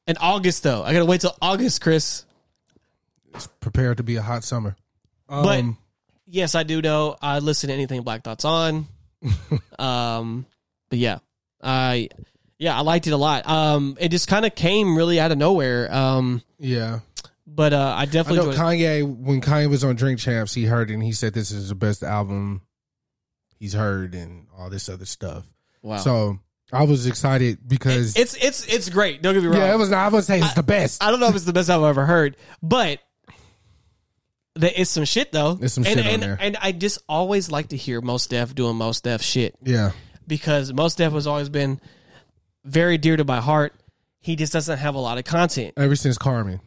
In August though, I gotta wait till August, Chris. It's prepared to be a hot summer. But Um, yes, I do know. I listen to anything Black Thought's on. um, but yeah, I yeah I liked it a lot. Um, it just kind of came really out of nowhere. Um, yeah, but uh, I I definitely know enjoyed. Kanye when Kanye was on Drink Champs, he heard it and he said this is the best album he's heard and all this other stuff. wow. So I was excited because it's it's it's great. Don't get me wrong. yeah, it was. I would say it's the best. I don't know if it's the best I've ever heard, but there is some shit though. There's some and, shit on and, there. And I just always like to hear Mos Def doing Mos Def shit. yeah, because Mos Def has always been very dear to my heart. He just doesn't have a lot of content. ever since Carmen,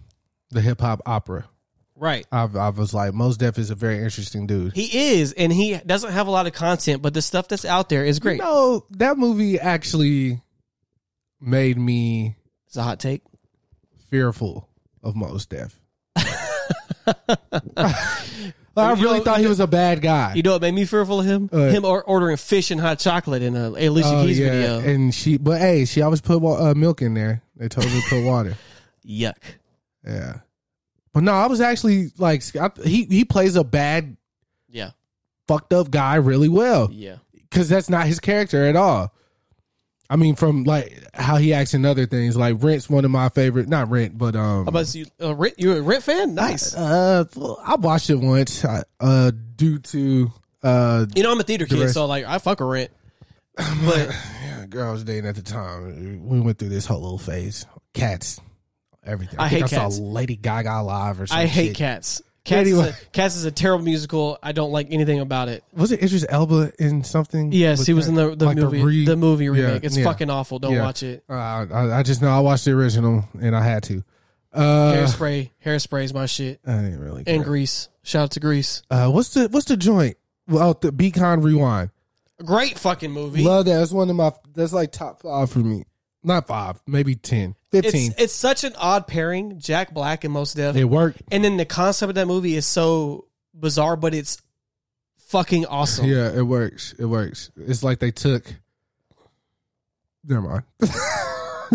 the hip hop opera, Right. I've, I was like, Mos Def is a very interesting dude. He is, and he doesn't have a lot of content, but the stuff that's out there is great. You know, that movie actually made me It's a hot take. fearful of Mos Def. I You really know- thought he was a bad guy. You know what made me fearful of him? Him or- ordering fish and hot chocolate in a Alicia Oh, Keys yeah. video. And she, but hey, she always put wa- uh, milk in there. They told her to put water. Yuck. Yeah. But no, I was actually like, I, he he plays a bad, Yeah. fucked up guy really well Yeah. because that's not his character at all. I mean, from like how he acts in other things, like Rent's one of my favorite. Not Rent, but um, How about you? Uh, Rent, you're a Rent fan? Nice. uh, I watched it once. uh, Uh, due to uh, you know, I'm a theater kid, so like I fuck a Rent. But yeah, girl I was dating at the time. We went through this whole little phase. Cats, everything. I think hate I Cats. saw Lady Gaga live or something. I hate Cats. Cats, Anyway. is a, Cats is a terrible musical. I don't like anything about it. Was it Idris Elba in something? Yes, he was in the, the Like movie re- the movie remake. Yeah, it's yeah. fucking awful. Don't Yeah. watch it. Uh, I, I just know I watched the original and I had to. Uh, Hairspray, hairspray is my shit. I didn't really. And care. Grease. Shout out to Grease. Uh, what's the what's the joint? Well, the Be Kind Rewind. Great fucking movie. Love that. That's one of my. That's like top five for me. Not five, maybe 10, 15. it's it's such an odd pairing, Jack Black and Mos Def. it worked. And then the concept of that movie is so bizarre, but it's fucking awesome. Yeah, it works. It works. It's like they took. Never mind.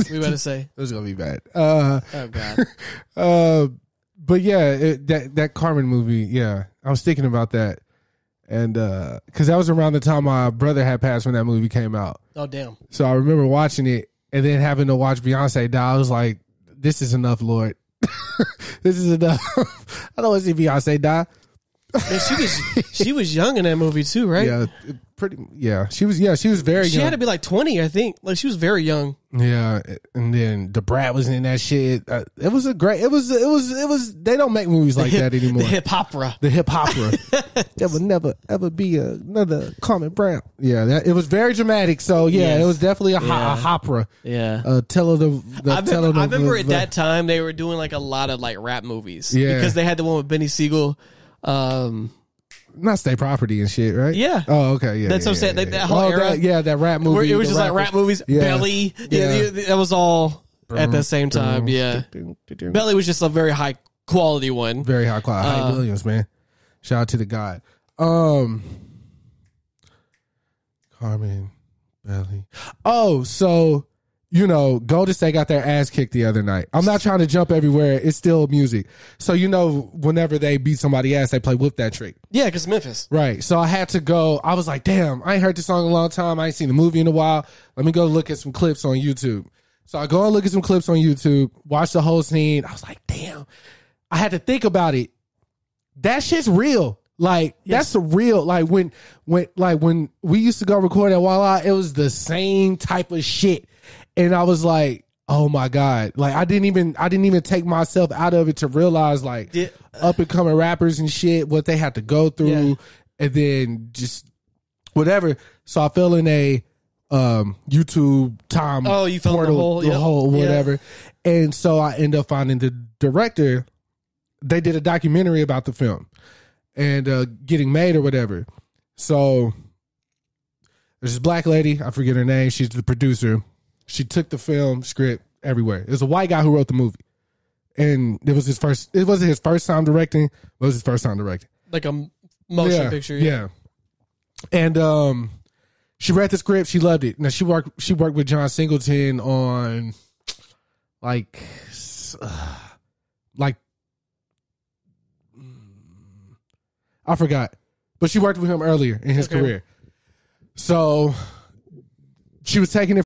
We better say. It was gonna be bad. Uh, Oh god. uh, but yeah, it, that that Carmen movie. Yeah, I was thinking about that, and because that was around the time my brother had passed when that movie came out. Oh damn. So I remember watching it and then having to watch Beyonce die. I was like, "This is enough, Lord. this is enough. I don't want to see Beyonce die." Man, she was she was young in that movie too, right? Yeah, pretty. Yeah, she was. Yeah, she was very She young. had to be like twenty, I think. Like she was very young. Yeah, and then Da Brat was in that shit. Uh, it was a great. It was. It was. It was. They don't make movies like hip, that anymore. The hip opera. The hip opera. there will never ever be another Carmen Brown. Yeah, that, it was very dramatic. So yeah, Yes. it was definitely a, Yeah. ho- a opera. Yeah. Uh, tell of the. the I tell remember, of the- I remember the- at that time they were doing like a lot of like rap movies. Yeah. Because they had the one with Beanie Sigel. Um not state property and shit, right? Yeah. Oh, okay. Yeah. That's yeah, what I'm saying. yeah, That- yeah. that whole Oh, era- yeah, that rap movie. where it was just like rap movies. Yeah. Belly. Yeah. Yeah. that was all at the same time. Yeah. Belly was just a very high quality one. Very high quality. Uh, Williams, man. Shout out to the God. Um, Carmen Belly. Oh, so you know, Golden State got their ass kicked the other night. I'm not trying to jump everywhere. It's still music. So you know, whenever they beat somebody ass, they play Whoop That Trick. Yeah, because Memphis. Right. So I had to go. I was like, damn, I ain't heard this song in a long time. I ain't seen the movie in a while. Let me go look at some clips on YouTube. So I go and look at some clips on YouTube, watch the whole scene. I was like, damn. I had to think about it. That shit's real. Like that's the real. Like when when like when we used to go record at Walla, it was the same type of shit. And I was like, oh my God. Like I didn't even I didn't even take myself out of it to realize like Did- up and coming rappers and shit, what they had to go through, Yeah. and then just whatever. So I fell in a um YouTube time. Oh, you fell in the portal, hole, the yep. hole, Yeah. whatever. And so I end up finding the director. They did a documentary about the film and uh getting made or whatever. So there's this black lady, I forget her name, she's the producer. She took the film script everywhere. It was a white guy who wrote the movie. And it was his first it wasn't his first time directing, but it was his first time directing. Like a motion yeah, picture. Yeah. And um she read the script, she loved it. Now she worked she worked with John Singleton on like uh, like I forgot. But she worked with him earlier in his Okay. career. So she was taking it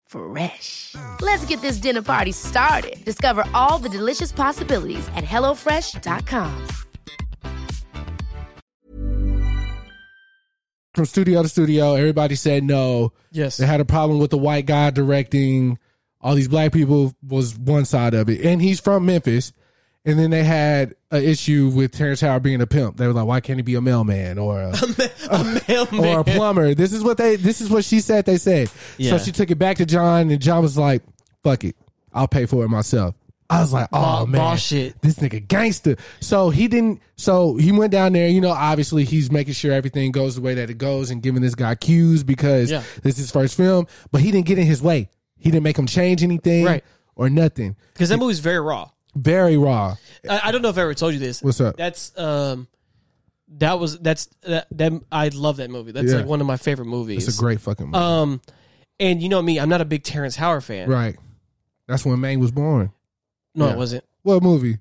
Fresh. Let's get this dinner party started. Discover all the delicious possibilities at hellofresh.com. from studio to studio. Everybody said no. Yes. They had a problem with the white guy directing. All these black people was one side of it, and he's from Memphis. And then they had an issue with Terrence Howard being a pimp. They were like, "Why can't he be a mailman or a, a mailman. or a plumber?" This is what they. This is what she said. They said. Yeah. So she took it back to John, and John was like, "Fuck it, I'll pay for it myself." I was like, "Oh Bo- man, boss shit. this nigga gangster." So he didn't. So he went down there. You know, obviously he's making sure everything goes the way that it goes, and giving this guy cues because Yeah. this is his first film. But he didn't get in his way. He didn't make him change anything, Right. or nothing. Because that movie's very raw. Very raw. I, I don't know if I ever told you this. What's up? That's um, that was that's that, that I love that movie. That's Yeah. like one of my favorite movies. It's a great fucking movie. Um, and you know me, I'm not a big Terrence Howard fan. right. That's when Maine was born. No, Yeah. it wasn't. What movie?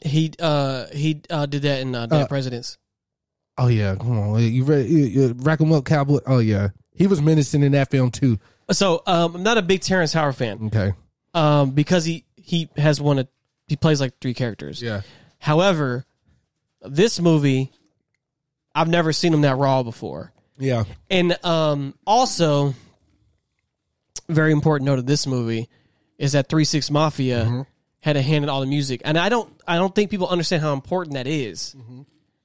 He uh he uh did that in uh, Dead Uh, Presidents. Oh yeah, come on. You read you, you, Rack 'em Up Cowboy? Oh yeah, he was menacing in that film too. So um, I'm not a big Terrence Howard fan. Okay. Um, because he he has one of he plays like three characters. Yeah. However, this movie, I've never seen him that raw before. Yeah. And um, also, very important note of this movie is that Three Six Mafia Mm-hmm. had a hand in all the music, and I don't, I don't think people understand how important that is.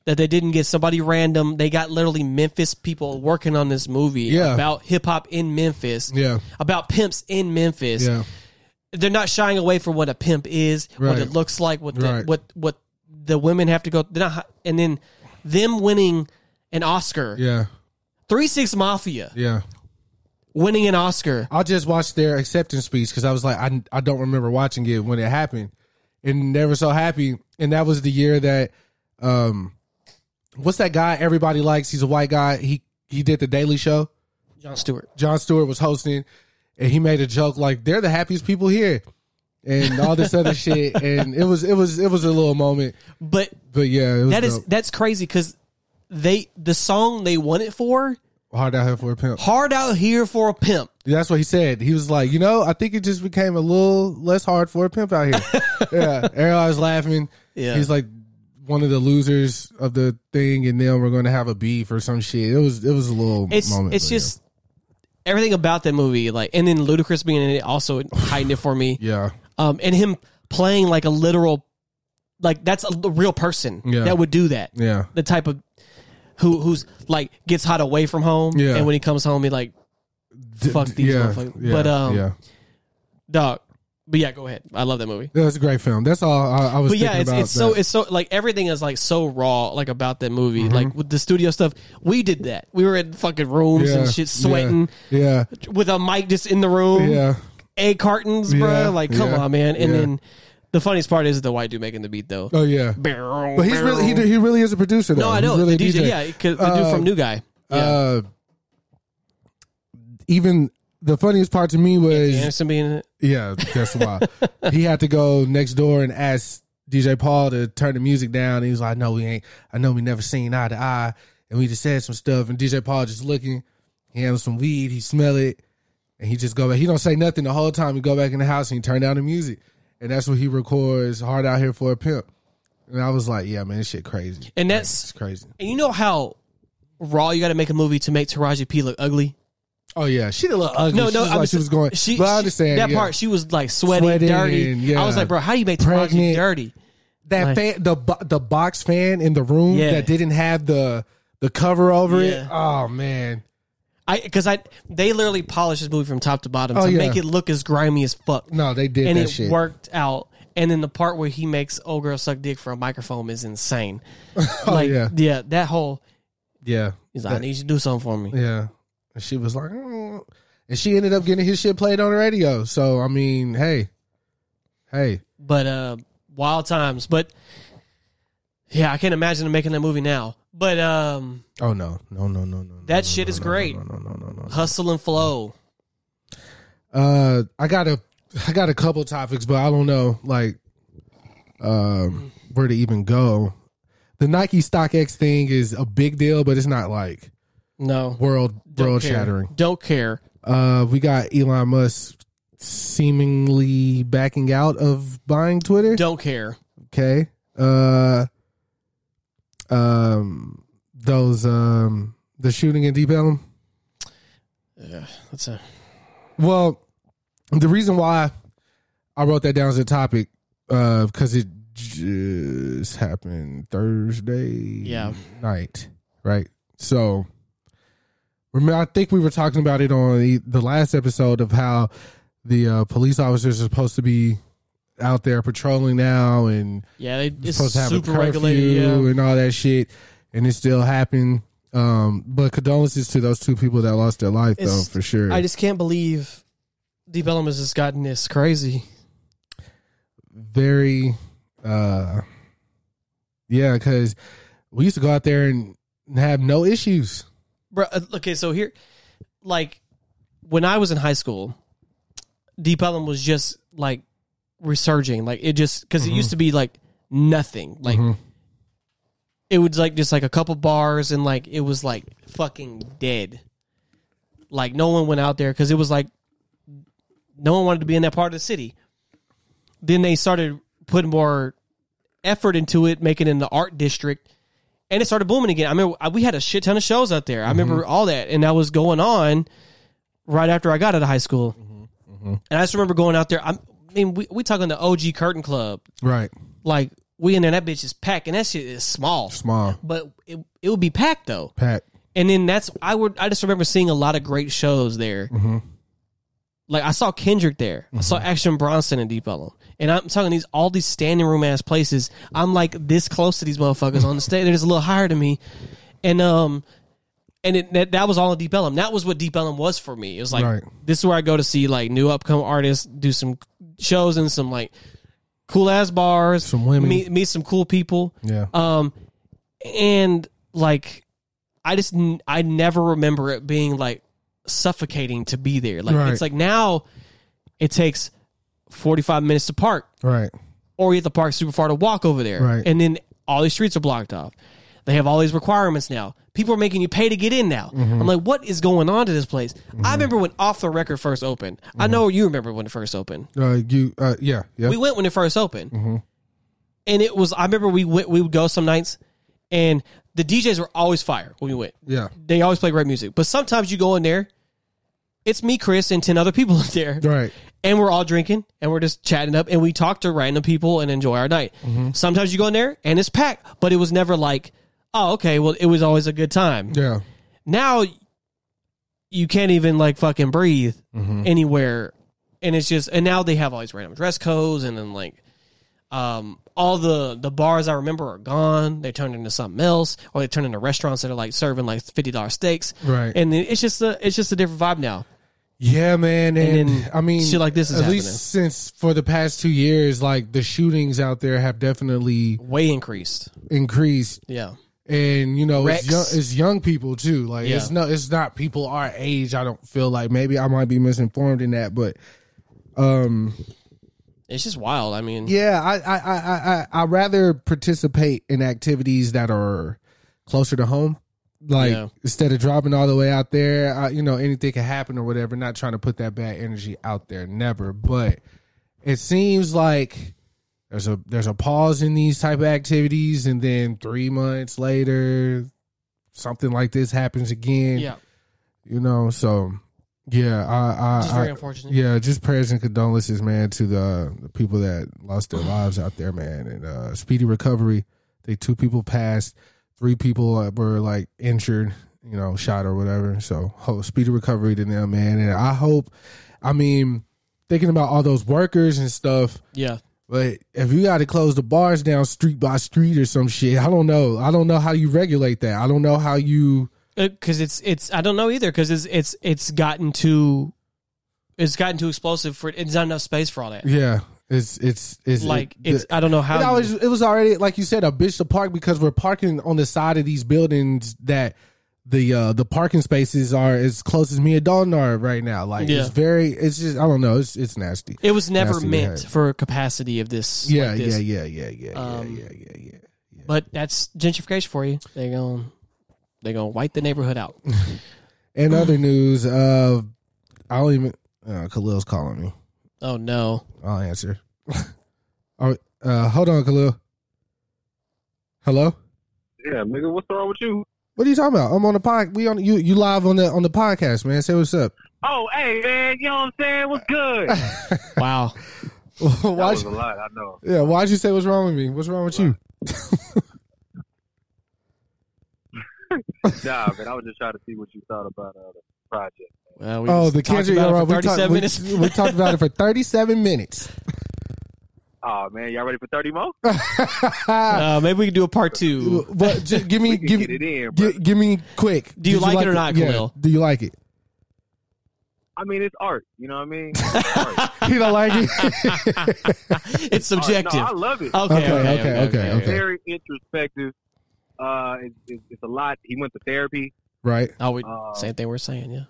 That they didn't get somebody random; they got literally Memphis people working on this movie Yeah. about hip hop in Memphis, Yeah. about pimps in Memphis. Yeah. They're not shying away from what a pimp is, what it looks like, what the, Right. what what the women have to go. They're not, and then them winning an Oscar. Yeah. Three Six Mafia Yeah. winning an Oscar. I just watched their acceptance speech because I was like, I, I don't remember watching it when it happened, and they were so happy. And that was the year that, um, what's that guy everybody likes? He's a white guy. He he did the Daily Show. Jon Stewart. Jon Stewart was hosting, and he made a joke like they're the happiest people here, and all this other shit. And it was it was it was a little moment, But but yeah, it was that is dope. that's crazy because they the song they won it for Hard out here for a pimp. Hard out here for a pimp. That's what he said. He was like, you know, I think it just became a little less hard for a pimp out here. yeah. Everybody was laughing. Yeah. He's like one of the losers of the thing, and then we're going to have a beef or some shit. It was it was a little It's moment. it's just everything about that movie, like, and then Ludacris being in it also heightened it for me. yeah. Um, and him playing like a literal, like that's a real person Yeah. that would do that. Yeah. The type of who who's like gets hot away from home, Yeah. and when he comes home, he like fuck these motherfuckers. yeah, but um, yeah. dog. But yeah, go ahead. I love that movie. That's a great film. That's all I, I was But yeah, thinking it's about. it's so it's so like everything is like so raw like about that movie. Mm-hmm. Like with the studio stuff, we did that. We were in fucking rooms yeah, and shit, sweating Yeah. with a mic just in the room. Yeah. egg cartons, bro. Yeah, Like, come yeah, on, man. And yeah. then the funniest part is the white dude making the beat, though. Oh yeah. But But he's really he, he really is a producer. Though. no, I know really the DJ. DJ. Yeah, 'cause the dude Uh, from New Guy. Yeah, Uh, even the funniest part to me was Anderson being in it. Yeah, that's why. he had to go next door and ask DJ Paul to turn the music down. He was like, "No, we ain't. I know we never seen eye to eye." And we just said some stuff, and DJ Paul just looking. He had some weed. He smell it, and he just go back. He don't say nothing the whole time. He go back in the house and he turn down the music, and that's what he records. Hard out here for a pimp. And I was like, "Yeah, man, this shit crazy." And that's- it's crazy. And you know how raw you got to make a movie to make Taraji P look ugly? Oh yeah, she did a little ugly. No, she no, was I like was, she was going. She, but I understand that yeah. part. She was like sweaty, Sweating, dirty. yeah. I was like, bro, how do you make Pregnant. dirty? that Like- fan, the the box fan in the room Yeah. that didn't have the the cover over Yeah. it. Oh man, I because I they literally polished this movie from top to bottom Oh, to yeah. make it look as grimy as fuck. no, they did and that it shit. worked out. And then the part where he makes old girl suck dick for a microphone is insane. Oh like, yeah, that whole yeah, he's like, I need you to do something for me. yeah. And she was like, "Mm." and she ended up getting his shit played on the radio. So I mean, hey, hey, But uh, wild times. But yeah, I can't imagine them making that movie now. But um, oh no, no, no, no, no. That no, shit no, is no, great. No, no, no, no, no. no. hustle and flow. Uh, I got a, I got a couple topics, but I don't know like, um, where to even go. The Nike StockX thing is a big deal, but it's not like No, world don't world care. shattering. Don't care. Uh, we got Elon Musk seemingly backing out of buying Twitter. Don't care. Okay. Uh, um, those um, the shooting in Deep Ellum. Yeah, that's a Well, the reason why I wrote that down as a topic, uh, because it just happened Thursday Yeah. night, right? So, remember, I think we were talking about it on the, the last episode of how the uh, police officers are supposed to be out there patrolling now and yeah. They, it's supposed to have super a curfew. Yeah. and all that shit, and it still happened. Um, but condolences to those two people that lost their life, though, for sure. I just can't believe Deep Ellum has gotten this crazy. very uh yeah because we used to go out there and have no issues Bro, uh, okay, so here, like, when I was in high school, Deep Ellum was just like resurging. Like, it just, because Mm-hmm. it used to be like nothing. Like, it was like just like a couple bars and like it was like fucking dead. Like, no one went out there because it was like no one wanted to be in that part of the city. Then they started putting more effort into it, making it in the art district and it started booming again. I remember I- we had a shit ton of shows out there. I mm-hmm. remember all that, and that was going on right after I got out of high school. Mm-hmm. Mm-hmm. And I just remember going out there. I'm, I mean, we we talking the OG Curtain Club, right like we in there. That bitch is packed, and that shit is small, small but it it would be packed though. pat And then that's I would I just remember seeing a lot of great shows there. Like I saw Kendrick there. I saw Action Bronson and Deep Ellum. And I'm talking these all these standing room ass places. I'm like this close to these motherfuckers on the stage. They're just a little higher than me. And um and it, that, that was all in Deep Ellum. That was what Deep Ellum was for me. It was like Right. this is where I go to see like new upcoming artists, do some shows and some like cool ass bars, Some women. meet meet some cool people. yeah Um, and like, I just I never remember it being like suffocating to be there. Like Right. it's like now it takes forty five minutes to park, right or you have to park super far to walk over there, Right. And then all these streets are blocked off. They have all these requirements now. People are making you pay to get in now. Mm-hmm. I'm like, what is going on to this place? I remember when Off the Record first opened. I Mm-hmm. know you remember when it first opened. Uh, you, uh, yeah, yeah. We went when it first opened, Mm-hmm. and it was. I remember we went. We would go some nights, and the DJs were always fire when we went. yeah. They always play great music. But sometimes you go in there, it's me, Chris, and ten other people in there, Right. And we're all drinking and we're just chatting up, and we talk to random people and enjoy our night. Mm-hmm. Sometimes you go in there and it's packed, but it was never like, oh, okay, well, it was always a good time. Yeah. Now you can't even like fucking breathe Mm-hmm. anywhere, and it's just and now they have all these random dress codes, and then like um all the the bars I remember are gone. They turned into something else, or they turn into restaurants that are like serving like fifty dollars steaks, Right. And it's just a it's just a different vibe now. Yeah, man, and, And I mean, shit like this is at happening. least since for the past two years, like the shootings out there have definitely Way increased, increased, yeah. and you know, Rex. it's young, it's young people too. Like Yeah. it's no, it's not people our age. I don't feel like maybe I might be misinformed in that, but um, It's just wild. I mean, yeah, I I I I I rather participate in activities that are closer to home. Like Yeah. instead of dropping all the way out there, I, you know, anything can happen or whatever. Not trying to put that bad energy out there, never. But it seems like there's a there's a pause in these type of activities, and then three months later, something like this happens again. yeah, You know, so yeah, I, I, just very I unfortunate. yeah, just prayers and condolences, man, to the, the people that lost their lives out there, man, and uh, speedy recovery. They two people passed, three people were like injured, you know, shot or whatever. So, hope speedy recovery to them, man. And I hope, I mean, thinking about all those workers and stuff. yeah. But if you got to close the bars down street by street or some shit, I don't know. I don't know how you regulate that. I don't know how you. Uh, because it's it's I don't know either because it's it's it's gotten too it's gotten too explosive for it's not enough space for all that. Yeah, it's it's it's Like it- it's I don't know how It, always, it was already like you said a bitch to park because we're parking on the side of these buildings that the uh the parking spaces are as close as me and Dalton are right now. Like Yeah. it's very it's just I don't know it's it's nasty. it was never Nasty meant behavior. for capacity of this. Yeah, like this. yeah, yeah, yeah, yeah, Um, yeah, yeah, yeah, yeah. But that's gentrification for you. They going they gonna wipe the neighborhood out. And other news, uh I don't even uh, Khalil's calling me. Oh no. I'll answer. All right, uh hold on, Khalil. Hello? Yeah, nigga, what's wrong with you? What are you talking about? I'm on the pod. We on you. You live on the on the podcast, man. Say what's up. Oh, hey, man, you know what I'm saying? What's good? Wow. that why'd was a you, lot, I know. yeah, why'd you say what's wrong with me? What's wrong with you? Nah, man, I was just trying to see what you thought about uh, the project. Well, we Oh, the talked Kendrick. about it We, thirty talked- we, we talked about it for 37 minutes. Oh, man, y'all ready for 30 more? uh, maybe we could do a part two. but just give me, give get me, it in, gi- give me quick. Do you Did like it or not, Yeah. Khalil? Do you like it? I mean, it's art. You know what I mean? It's art. You don't like it? it's Art. subjective. No, I love it. Okay, Okay, okay, okay, okay, okay, okay. okay. Very introspective. Uh, it's, it's, it's a lot. He went to therapy, right. Oh, we, Uh, same thing we're saying, yeah.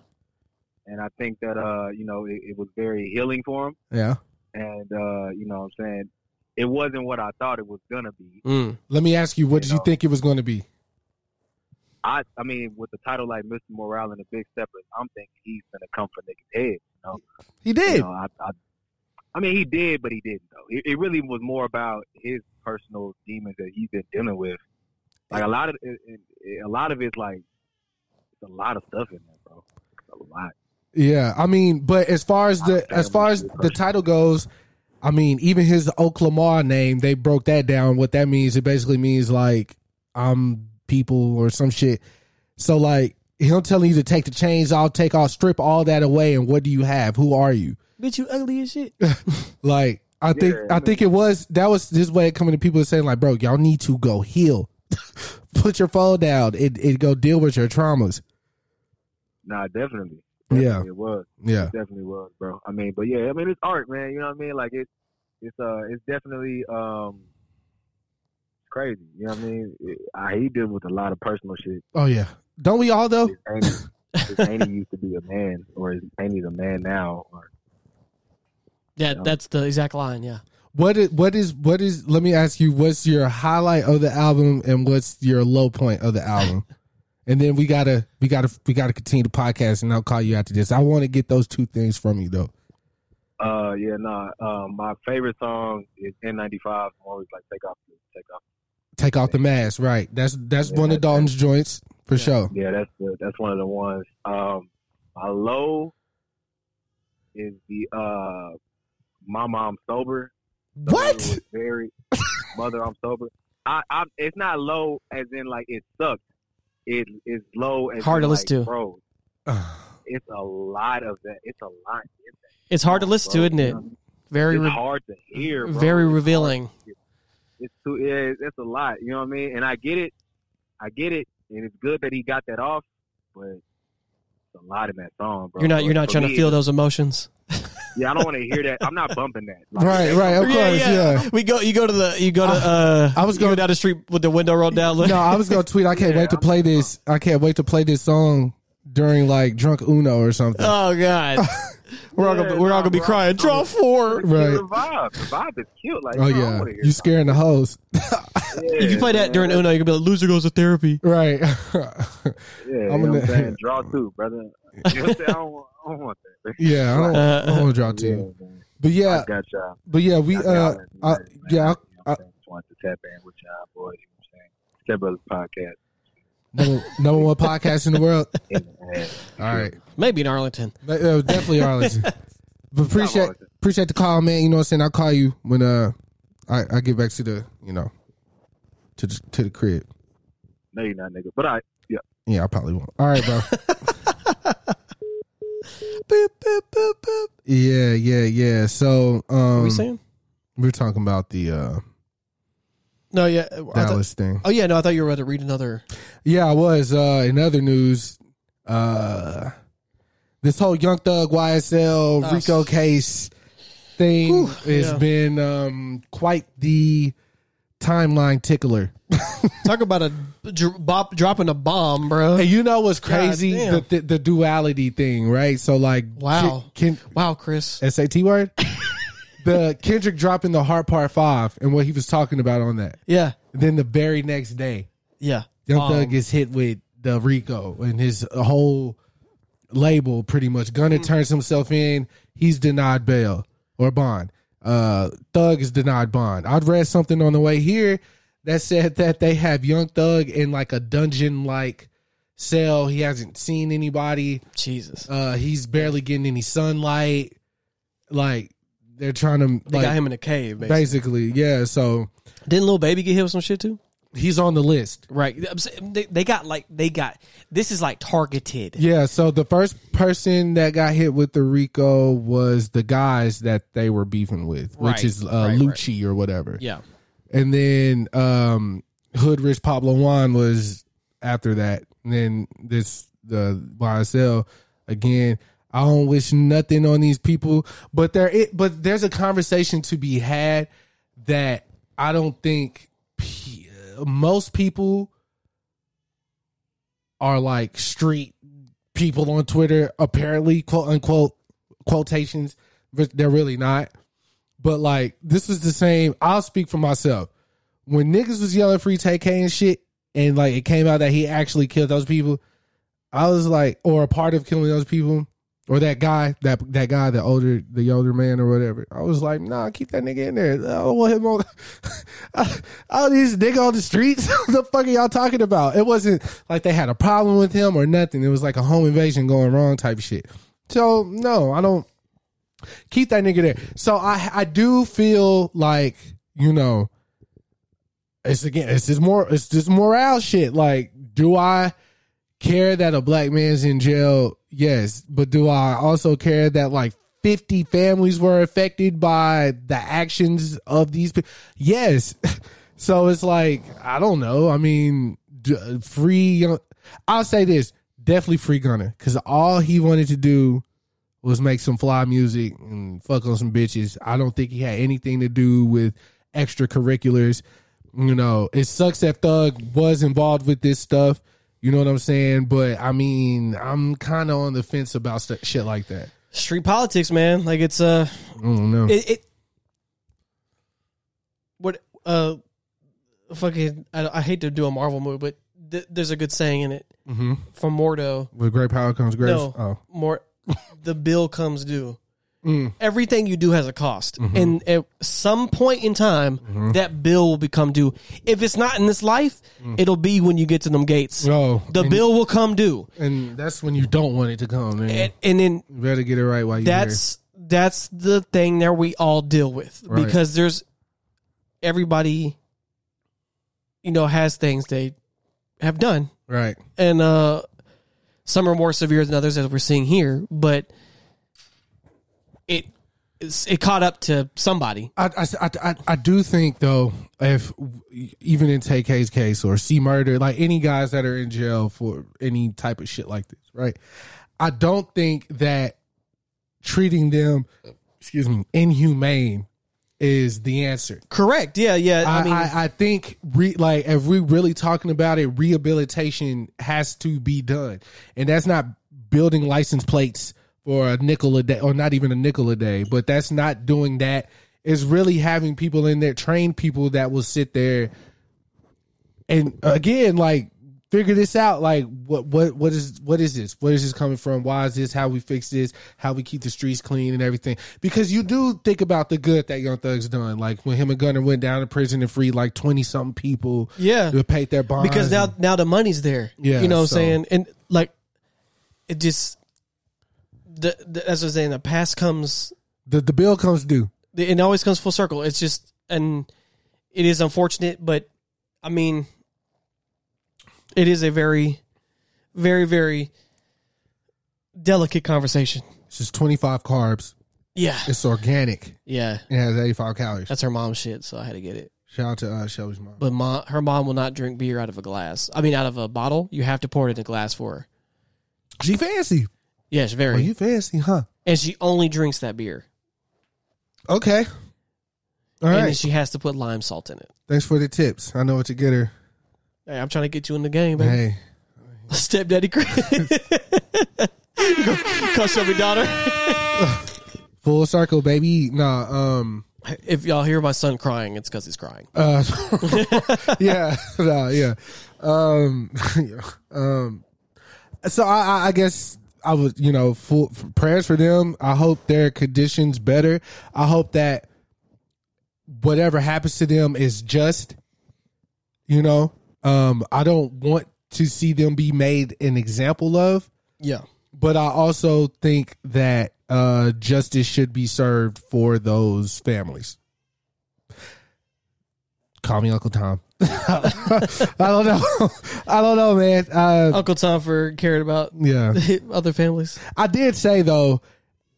And I think that, uh, you know, it, it was very healing for him. Yeah. And, uh, you know what I'm saying? It wasn't what I thought it was going to be. Mm. Let me ask you, what You did you think it was going to be? I I mean, with the title like Mr. Morale and the Big Steppers, I'm thinking he's gonna come for niggas' head. You know, He you did. know I, I I mean, he did, but he didn't though. It, it really was more about his personal demons that he's been dealing with. Like a lot of it, it, a lot of it's like it's a lot of stuff in there, bro. It's a lot. Yeah, I mean, but as far as the as far as the title goes, I mean, even his Oklama name, they broke that down. What that means, it basically means like I'm people or some shit. So like him telling you to take the chains off, take off, strip all that away, and what do you have? Who are you? Bitch, you ugly as shit. Like I think Yeah, I I think it was that was his way of coming to people and saying like, bro, y'all need to go heal. Put your phone down and, and go deal with your traumas. Nah, definitely. Yeah. It was. Yeah. It definitely was, bro. I mean, but yeah, I mean, it's art, man. You know what I mean? Like it, it's uh, it's definitely um, crazy. You know what I mean? It, I, he deals with a lot of personal shit. Oh yeah. Don't we all though? His Annie, his Annie used to be a man, or his Annie's a man now. Or Yeah, Yeah. that's the exact line, yeah. What is what is what is? Let me ask you. What's your highlight of the album, and what's your low point of the album? and then we gotta we gotta we gotta continue the podcast, and I'll call you after this. I want to get those two things from you though. Uh, yeah, nah. Um, my favorite song is N95. I'm always like take off, take off. Take off the mask, right? That's that's Yeah, one of that's- Dalton's joints for sure. Yeah, that's the, that's one of the ones. Um, my low is the uh, my I'm sober. The What? Very mother I'm sober. I, I it's not low as in like it sucks. It is low as Hard in, to listen to. Bro, it's a lot of that. It's a lot. that It's hard to song, listen to, isn't it? Know what I mean? Very, it's re- hard to hear. Bro. very It's revealing. to. It's too. Yeah, it's a lot. You know what I mean? And I get it. I get it, and it's good that he got that off. But it's a lot in that song, bro. You're not. You're not for trying to feel those emotions. Yeah, I don't want to hear that. I'm not bumping that. Like, Right, right, of course, yeah. We go. You go to the. You go to. Uh, I was you go going- down the street with the window rolled down. No, I was gonna tweet. I can't wait to play this. I can't wait to play this song during like drunk Uno or something. Oh God. We're all gonna. We're all gonna be crying. Draw four. Right. The vibe, the vibe is cute. Like, Oh bro, yeah, wanna you scaring the hoes, something. If you play that during Uno, you can be like, "Loser goes to therapy." right? Yeah, I'm gonna- saying? Draw two, brother. You know what I'm saying? I don't, want- I don't want that. yeah, I don't, I don't want to draw two, man. but I yeah, got y'all. but yeah, we uh, y'all in the man. yeah, I, I, I'm? Just wanted to tap in with y'all, boys. You know what I'm saying? Step Brothers Podcast. Number, number one podcast in the world. In the head. All right, Maybe in Arlington. But, uh, definitely Arlington. But appreciate Arlington. appreciate the call, man. You know what I'm saying? I'll call you when uh I, I get back to the you know to the to the crib. No, you're not, nigga. But I, yeah. Yeah, I probably won't. All right, bro. Boop boop boop boop. yeah, yeah, yeah. So um, What are we saying? we are talking about the uh No, yeah. I thought- Dallas thing. oh yeah, no. I thought you were about to read another. Yeah, I was. Uh, in other news, uh, this whole Young Thug YSL Oh, Rico case thing Whew, has yeah. been um, quite the timeline tickler. Talk about a dr- bop, dropping a bomb, bro. And you know what's crazy? damn. The, the the duality thing, right? So like, Wow. Ken, Wow, Chris. SAT word. the Kendrick dropping the Heart Part Five and what he was talking about on that. Yeah, then the very next day, yeah. Young Um, Thug gets hit with the Rico and his whole label pretty much. Gunna Mm. turns himself in. He's denied bail or bond. Uh, Thug is denied bond. I'd read something on the way here that said that they have Young Thug in like a dungeon like cell. He hasn't seen anybody. Jesus. Uh, he's barely getting any sunlight. Like they're trying to They like got him in a cave, basically. basically, yeah. So Didn't Lil Baby get hit with some shit too? he's on the list. Right. They, they got like they got this is like targeted. Yeah, so the first person that got hit with the Rico was the guys that they were beefing with, which is uh, right, right. Lucci or whatever. Yeah. And then um, Hood Rich Pablo Juan was after that. And then this the YSL again. I don't wish nothing on these people, but there it but there's a conversation to be had that I don't think pe- uh, most people are like street people on Twitter, apparently, quote unquote, quotations, but they're really not. But like, this is the same. I'll speak for myself. When niggas was yelling free TK and shit, and like it came out that he actually killed those people, I was like, or a part of killing those people, or that guy, that that guy, the older, the older man or whatever. I was like, nah, keep that nigga in there. I don't want him on. All these nigga on the streets. what the fuck are y'all talking about? It wasn't like they had a problem with him or nothing. It was like a home invasion going wrong type shit. So no, I don't keep that nigga there. So I I do feel like you know, it's again, it's just more, it's just morale shit. Like, do I care that a black man's in jail? Yes, but do I also care that like 50 families were affected by the actions of these people? Yes. So it's like, I don't know. I mean, free young, I'll say this definitely free Gunna because all he wanted to do was make some fly music and fuck on some bitches. I don't think he had anything to do with extracurriculars. You know, it sucks that Thug was involved with this stuff. You know what I'm saying? But I mean, I'm kind of on the fence about st- shit like that. Street politics, man. Like it's uh I don't know. it, it what uh fucking I, I hate to do a Marvel movie, but th- there's a good saying in it Mm-hmm. from Mordo. With great power comes great. No, Oh, more the bill comes due. Mm. Everything you do has a cost, Mm-hmm. and at some point in time, that bill will become due. If it's not in this life, it'll be when you get to them gates. Mm. Oh, the bill will come due, and that's when you don't want it to come, man. and, and then you better get it right while you're that's that's the thing that we all deal with Right. because there's everybody you know has things they have done. Right. and uh some are more severe than others as we're seeing here but it caught up to somebody I, I, I, I- do think though, if even in TK's case or C murder, like any guys that are in jail for any type of shit like this, right? I don't think that treating them, excuse me, inhumane is the answer. correct yeah yeah I, i mean I, I think re, like if we're really talking about it, rehabilitation has to be done, and that's not building license plates for a nickel a day, or not even a nickel a day. But that's not doing that. Is really having people in there, trained people that will sit there, and again, like figure this out. Like what what what is what is this? Where is this coming from? Why is this? How we fix this? How we keep the streets clean and everything? Because you do think about the good that Young Thug's done. Like when him and Gunna went down to prison and freed like twenty something people. Yeah. to pay their bonds because now and- now the money's there Yeah, you know what i'm saying and like it just the, the as i was saying the past comes the the bill comes due. it always comes full circle. It's just and it is unfortunate, but I mean, it is a very, very, very delicate conversation. It's just twenty five carbs. Yeah, It's organic. yeah. It has eighty five calories. That's her mom's shit, so I had to get it. Shout out to uh, Shelby's mom. But mom, her mom will not drink beer out of a glass. I mean, out of a bottle. You have to pour it in a glass for her. She fancy. Yes, very. you fancy, huh? and she only drinks that beer, Okay. All and right. she has to put lime salt in it. Thanks for the tips. I know what to get her. Hey, I'm trying to get you in the game, man. Hey. Stepdaddy Chris. Call Shelby daughter. Full circle, baby. Nah, um, If y'all hear my son crying, it's because he's crying. uh, yeah, nah, yeah, um, um. So I, I, I guess I was, you know, full prayers for them. I hope their conditions better. I hope that whatever happens to them is just. You know, um, I don't want to see them be made an example of. Yeah. but I also think that uh, justice should be served for those families. Call me Uncle Tom. I don't know. I don't know, man. Uh, Uncle Tom for caring about yeah, other families. I did say though,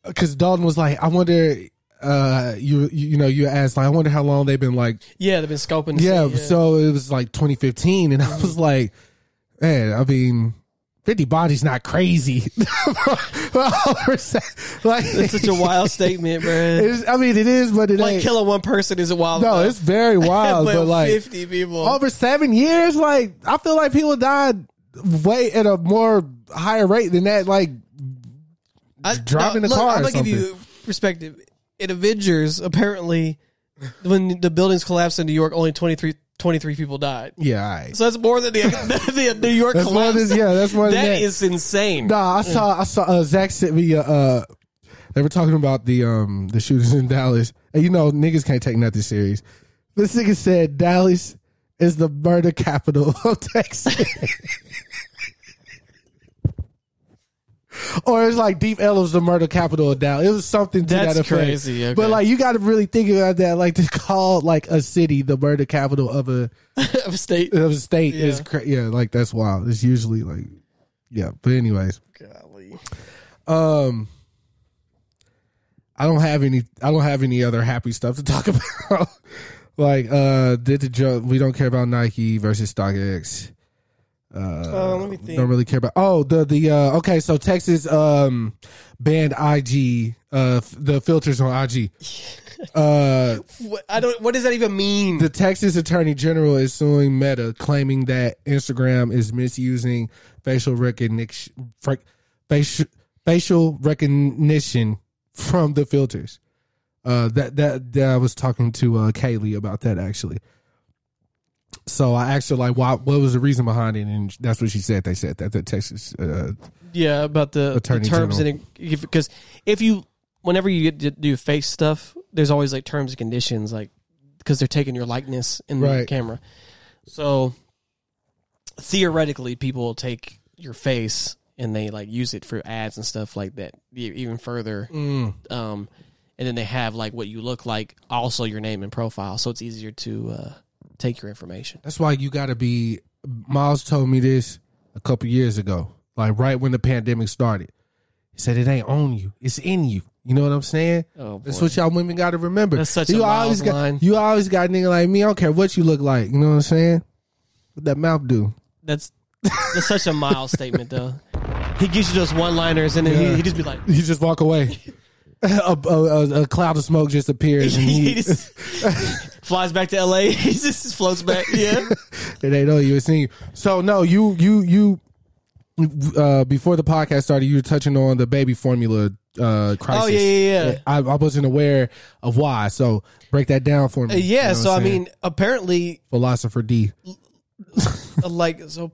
because Dalton was like, I wonder. Uh, you you know you asked like I wonder how long they've been like Yeah, they've been scoping. yeah, see, so it was like 2015 and I was like man I mean 50 bodies not crazy like it's such a wild statement, is, I mean, it is, but it Like ain't. killing one person is a wild. no, enough. it's very wild. but, like fifty people. over seven years, like I feel like people died way at a more higher rate than that. Like I, driving the look, car I'm gonna give you perspective. In Avengers, apparently, when the buildings collapsed in New York, only 23, 23 people died. yeah, all right. So that's more than the, the, New York That's more than yeah. That's more than that that. is insane. Nah, I saw I saw uh, Zach sent me uh, uh they were talking about the um the shooters in Dallas. And you know niggas can't take nothing serious. This nigga said Dallas is the murder capital of Texas. Or it's like Deep Ellum's the murder capital of Dallas. It was something to That's that effect. crazy, okay. But like you got to really think about that. Like to call like a city the murder capital of a of state. of a state is Yeah. cra- yeah. Like that's wild. It's usually like yeah. But anyways. Golly. Um, I don't have any. I don't have any other happy stuff to talk about. like, uh, did the joke? We don't care about Nike versus StockX. Uh, let me think. Don't really care about. Oh, the the uh, okay. So Texas um banned IG uh f- the filters on IG. Uh, What, I don't. What does that even mean? the Texas Attorney General is suing Meta, claiming that Instagram is misusing facial recognition, facial facial recognition from the filters. Uh, that that that I was talking to uh, Kaylee about that actually. So I asked her like, why, what was the reason behind it, and that's what she said. They said that the Texas. Uh, Yeah, about the, the terms General. and because if you whenever you get to do face stuff, there's always like terms and conditions, like because they're taking your likeness in the camera. So theoretically, people will take your face and they like use it for ads and stuff like that, even further. mm, Um, and then they have like what you look like, also your name and profile, so it's easier to uh, take your information. that's why you got to be. Miles told me this a couple years ago, like right when the pandemic started. He said it ain't on you; it's in you. You know what I'm saying? Oh, That's what y'all women got to remember. That's such you a always got, line. You always got a nigga like me. I don't care what you look like. You know what I'm saying? What that mouth do? That's that's such a mild statement, though. He gives you those one-liners, and then Yeah. he, he just be like, You just walk away. a, a, a, cloud of smoke just appears, and he he, just flies back to L.A. He just floats back. Yeah, and they know you. It's seeing you. So no, you you you. Uh, before the podcast started, you were touching on the baby formula uh, crisis. Oh, yeah, yeah, yeah. I, I wasn't aware of why. So break that down for me. Uh, yeah. You know so I mean, apparently, philosopher D. like so,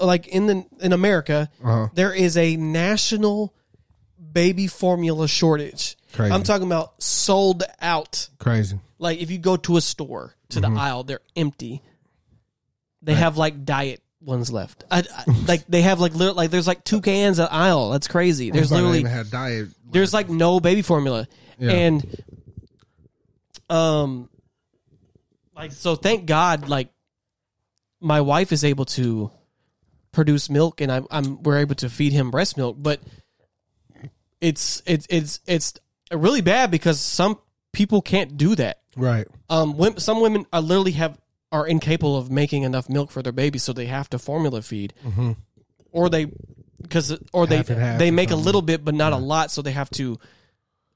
like in the in America, Uh-huh. there is a national baby formula shortage. Crazy. I'm talking about sold out. Crazy. Like if you go to a store to Mm-hmm. the aisle, they're empty. They have like diet ones left. I, I, like they have like lit- like there's like two cans an aisle. That's crazy. There's literally had diet. there's like no baby formula Yeah. and um like so thank god like my wife is able to produce milk and I, i'm we're able to feed him breast milk but it's it's it's it's really bad because some people can't do that. Right. um wom- some women are literally have are incapable of making enough milk for their baby so they have to formula feed. Or they because or they Mm-hmm. Half and half they make a little bit but not a lot so they have to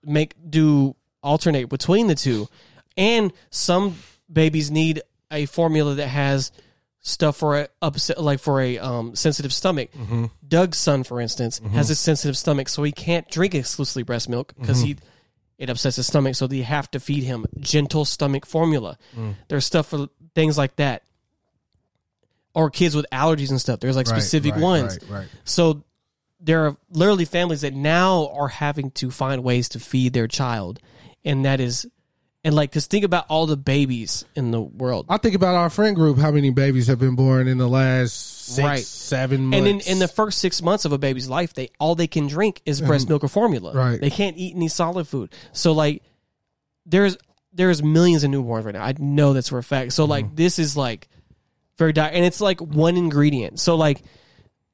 make do alternate between the two. And some babies need a formula that has stuff for a upset like for a um, sensitive stomach Mm-hmm. doug's son for instance has a sensitive stomach so he can't drink exclusively breast milk because Mm-hmm. he it upsets his stomach so they have to feed him gentle stomach formula Mm. there's stuff for things like that or kids with allergies and stuff there's like Right, specific right, ones. Right. so there are literally families that now are having to find ways to feed their child, and that is, and like, cause think about all the babies in the world, I think about our friend group. How many babies have been born in the last six, Right. seven months? and in in the first six months of a baby's life, they all they can drink is breast milk or formula. Right. They can't eat any solid food. So like, there's there's millions of newborns right now. I know that's for a fact. So like, mm-hmm. this is like very dire, and it's like one ingredient. So like,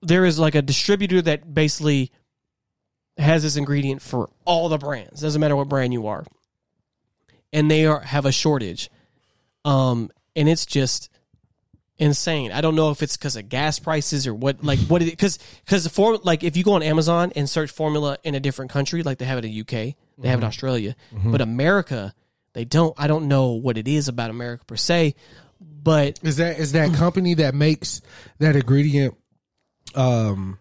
there is like a distributor that basically has this ingredient for all the brands. Doesn't matter what brand you are, and they are have a shortage. Um, and it's just insane. I don't know if it's because of gas prices or what, like what it because because the form like if you go on Amazon and search formula in a different country, like they have it in UK, they Mm-hmm. have it in Australia, but America they don't. I don't know what it is about America per se, but is that is that company that makes that ingredient um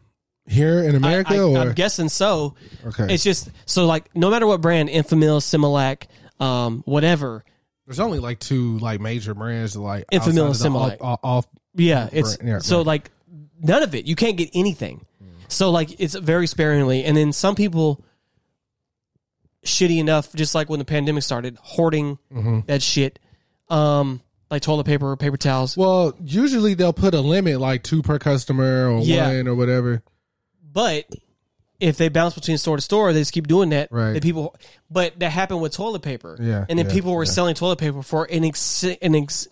here in America I, or am guessing so. okay? It's just so like no matter what brand, Enfamil, Similac, um, whatever. There's only like two like major brands like Enfamil and Similac. Off, off, Yeah, it's Right, yeah, so like none of it. You can't get anything. So like it's very sparingly, and then some people shitty enough, just like when the pandemic started, hoarding Mm-hmm. that shit, um, like toilet paper, or paper towels. well, usually they'll put a limit like two per customer or Yeah. one or whatever. But if they bounce between store to store, they just keep doing that. Right. The people, but that happened with toilet paper. Yeah, and then yeah, people were yeah. selling toilet paper for an ex- an ex-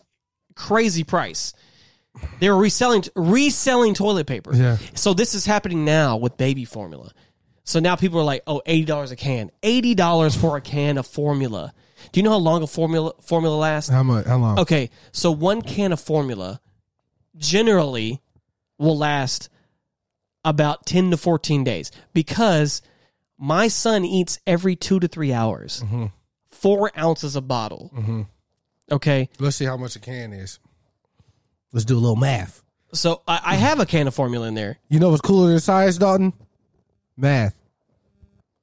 crazy price. They were reselling reselling toilet paper. Yeah. So this is happening now with baby formula. So now people are like, oh, $80 a can. $80 for a can of formula. Do you know how long a formula formula lasts? How much? How long? Okay, so one can of formula generally will last about 10 to 14 days because my son eats every two to three hours, four ounces a bottle. Okay, Let's see how much a can is. Let's do a little math. so I, I have a can of formula in there. You know what's cooler than science, Dalton? Math.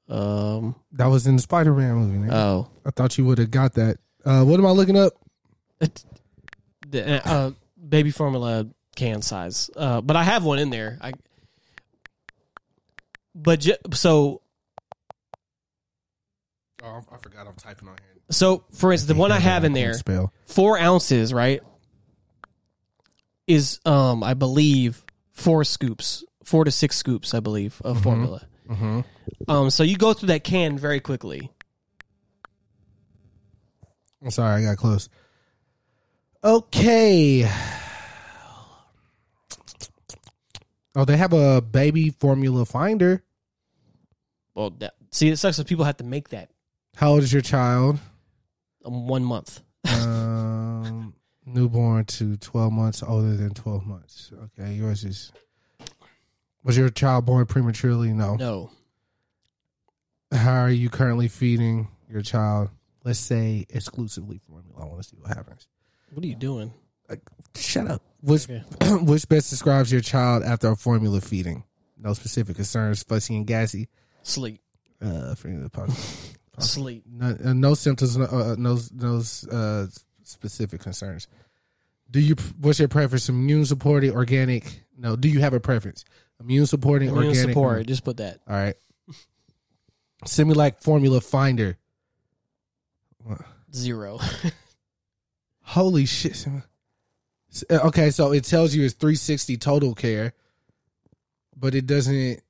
Um. That was in the Spider Man movie. nigga. Oh. I thought you would have got that. Uh, what am I looking up? The, uh, baby formula can size. Uh, but I have one in there. I. But ju- so Oh, I forgot I'm typing on here. so for instance, the one I have in there, Spell. four ounces, right? Is um I believe four scoops, four to six scoops, I believe, of formula. Mm-hmm. Um, so you go through that can very quickly. I'm sorry, I got close. Okay. Oh, they have a baby formula finder. Well, that, see, it sucks that people have to make that How old is your child? um, one month. Um, newborn to 12 months older than 12 months. Okay, yours is. Was your child born prematurely? No. No, How are you currently feeding your child? Let's say exclusively formula. I want to see what happens. what are you doing? Shut up. Which Okay. which best describes your child after a formula feeding? No specific concerns. Fussy and gassy. Sleep, Uh, for the positive. sleep. no, uh, no symptoms. No, uh, no, no uh, specific concerns. Do you? What's your preference? Immune supporting, organic? No. Do you have a preference? Immune supporting, Immune organic? support. Just put that. All right. Similac formula finder. Zero. Holy shit. Uh, Okay, so it tells you it's 360 total care, but it doesn't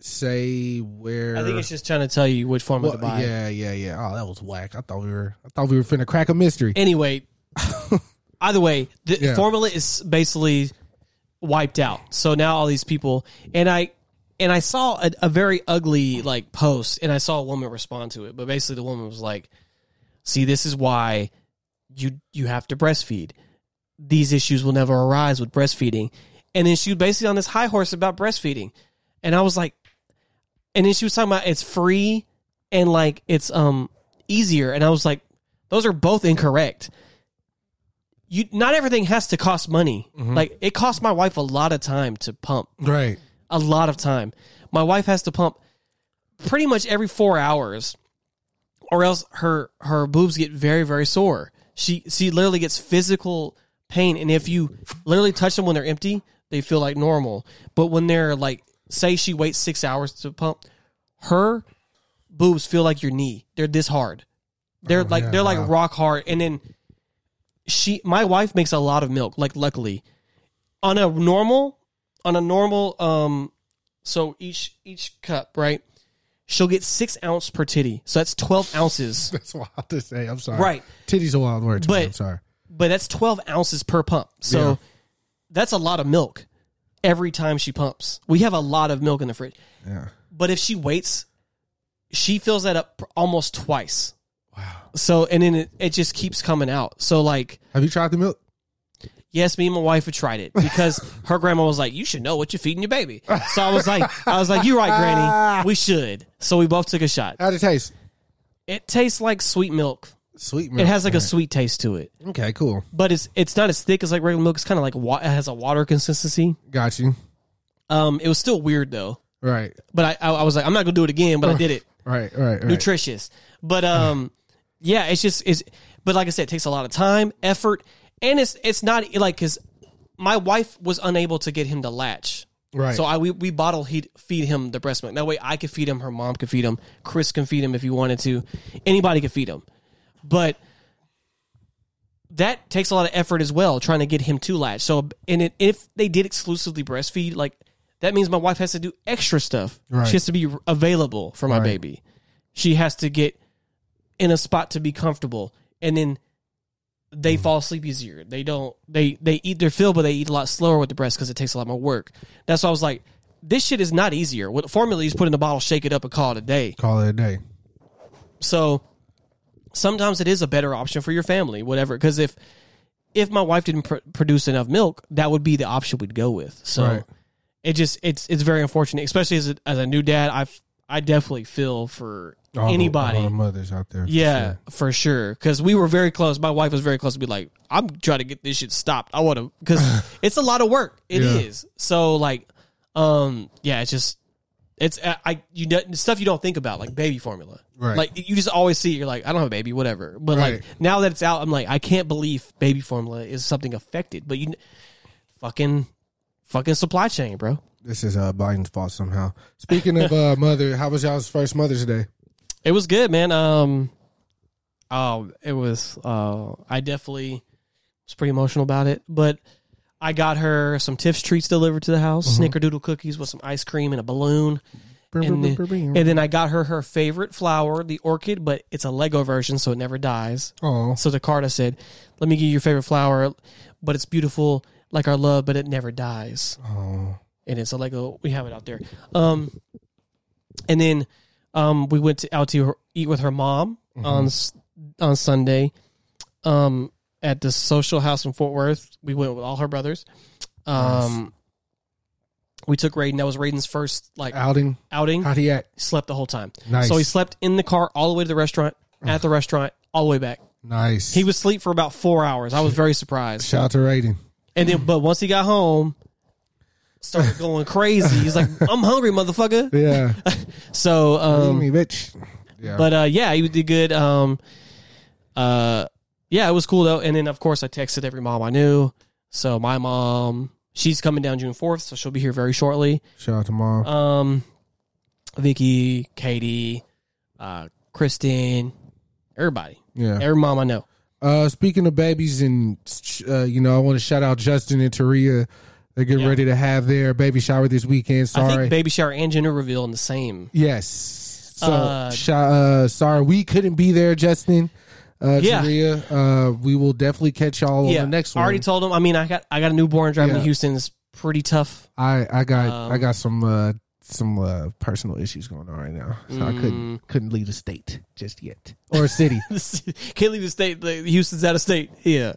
say where. I think it's just trying to tell you which formula Well, to buy. yeah, yeah, yeah. Oh, that was whack. I thought we were. I thought we were finna crack a mystery. Anyway, either way, the Yeah. formula is basically wiped out. So now all these people and I and I saw a, a very ugly like post and I saw a woman respond to it. But basically the woman was like, "See, this is why you you have to breastfeed. These issues will never arise with breastfeeding." And then she was basically on this high horse about breastfeeding. And I was like and then she was talking about it's free and like it's um easier and I was like those are both incorrect you not everything has to cost money. Like it cost my wife a lot of time to pump. Right. A lot of time. My wife has to pump pretty much every 4 hours or else her her boobs get very very sore. She she literally gets physical pain and if you literally touch them when they're empty, they feel like normal. But when they're like say she waits 6 hours to pump, her boobs feel like your knee. They're this hard. They're like yeah, they're like rock hard and then she my wife makes a lot of milk like luckily on a normal on a normal um so each each cup right she'll get six ounce per titty so that's 12 ounces That's wild to say. I'm sorry. Right. Titty's a wild word. To me. But- I'm sorry. But that's 12 ounces per pump so Yeah. that's a lot of milk every time she pumps we have a lot of milk in the fridge Yeah. but if she waits she fills that up almost twice wow so and then it, it just keeps coming out so like Have you tried the milk? Yes, me and my wife have tried it because her grandma was like, "You should know what you're feeding your baby." So I was like, "I was like, you're right, Granny. We should." So we both took a shot. How'd it taste? It tastes like sweet milk. Sweet milk. It has like a sweet taste to it, Okay, cool. but it's it's not as thick as like regular milk. It's kind of like wa- it has a water consistency. Got you. Um, it was still weird though. Right. But I I, I was like, I'm not gonna do it again, but I did it. Right. Right. Right. nutritious. But um, yeah, it's just it's. But like I said, it takes a lot of time, effort, and it's it's not like because my wife was unable to get him to latch. Right. So I we, we bottle heat, feed him the breast milk. That way I could feed him. Her mom could feed him. Chris can feed him if he wanted to. Anybody could feed him. But that takes a lot of effort as well, trying to get him to latch. So and it, if they did exclusively breastfeed, like that means my wife has to do extra stuff. Right. She has to be available for my Right. baby. She has to get in a spot to be comfortable, and then they mm-hmm. fall asleep easier. They don't. They they eat their fill, but they eat a lot slower with the breast because it takes a lot more work. That's why I was like, this shit is not easier. With formula, you just put in the bottle, shake it up, and call it a day. Call it a day. So sometimes it is a better option for your family, whatever. Because if if my wife didn't pr- produce enough milk, that would be the option we'd go with. So Right. it just it's it's very unfortunate, especially as a, as a new dad. I I definitely feel for All the- anybody. all the mothers out there. yeah, for sure. Because we were very close. My wife was very close to be like, I'm trying to get this shit stopped. I want to because it's a lot of work. It is Yeah. So like, um, yeah, it's just It's I, I you know, stuff you don't think about like baby formula. Right. Like you just always see it, you're like I don't have a baby, whatever. But Right. like now that it's out, I'm like I can't believe baby formula is something affected. But you, fucking, fucking supply chain, bro. This is uh, Biden's fault somehow. Speaking of uh, mother, how was y'all's first Mother's Day? It was good, man. Um, oh, it was. Uh, I definitely was pretty emotional about it, but I got her some Tiff's treats delivered to the house, snickerdoodle cookies with some ice cream and a balloon. And then, and then I got her her favorite flower, the orchid, but it's a Lego version, so it never dies. Oh, So the card I said, "Let me give you your favorite flower, but it's beautiful like our love, but it never dies." oh, and it's a Lego. We have it out there. Um, and then um, we went to, out to her, eat with her mom on on Sunday. Um, at the social house in Fort Worth, we went with all her brothers. Um, we took Raiden. That was Raiden's first like outing. outing. How'd he act? Slept the whole time. Nice. So he slept in the car all the way to the restaurant, at the restaurant, all the way back. Nice. He was asleep for about four hours. I was very surprised. Shout out to Raiden. And then, but once he got home, started going crazy. He's like, "I'm hungry, motherfucker." Yeah. So, um, me, bitch. Yeah. but uh, yeah, he did good. Um, uh, yeah, it was cool though. And then, of course, I texted every mom I knew. So my mom, she's coming down June fourth, so she'll be here very shortly. Shout out to mom. Um, Vicky, Katie, uh, Kristen, everybody, yeah. every mom I know. Uh, speaking of babies, and uh, you know, I want to shout out Justin and Taria. They're getting Yeah. ready to have their baby shower this weekend. I Sorry. think baby shower and gender reveal in the same. yes. So, Uh, sh- uh, sorry we couldn't be there, Justin. Uh, Yeah. Taria. Uh, we will definitely catch y'all yeah, on the next one. I already told him. I mean, I got I got a newborn driving Yeah. to Houston. It's pretty tough. I I got Um, I got some uh, some uh, personal issues going on right now, so I Mm. couldn't couldn't leave the state just yet or a city. Can't leave the state. like, Houston's out of state. Yeah,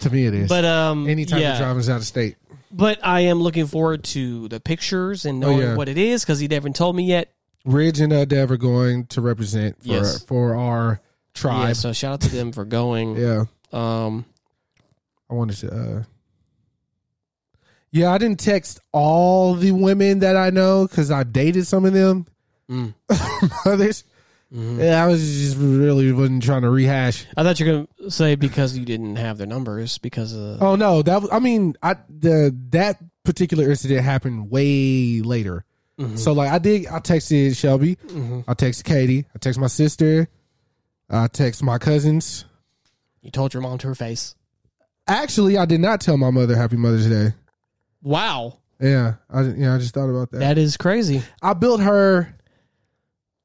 to me, it is. but um, anytime yeah. you're driving out of state. But I am looking forward to the pictures and knowing Oh, yeah. what it is because he never told me yet. Ridge and uh, Dev are going to represent for Yes. for our tribe. Yeah, so shout out to them for going. Yeah, Um, I wanted to. uh Yeah, I didn't text all the women that I know because I dated some of them. Mm. Others, mhm. yeah, I was just really wasn't trying to rehash. I thought you were gonna say because you didn't have their numbers because of. Oh no, that was- I mean, I the that particular incident happened way later. Mhm. So like, I did. I texted Shelby. Mhm. I texted Katie. I texted my sister. I text my cousins. You told your mom to her face. Actually, I did not tell my mother Happy Mother's Day. Wow, Yeah, I yeah, I just thought about that. that is crazy. I built her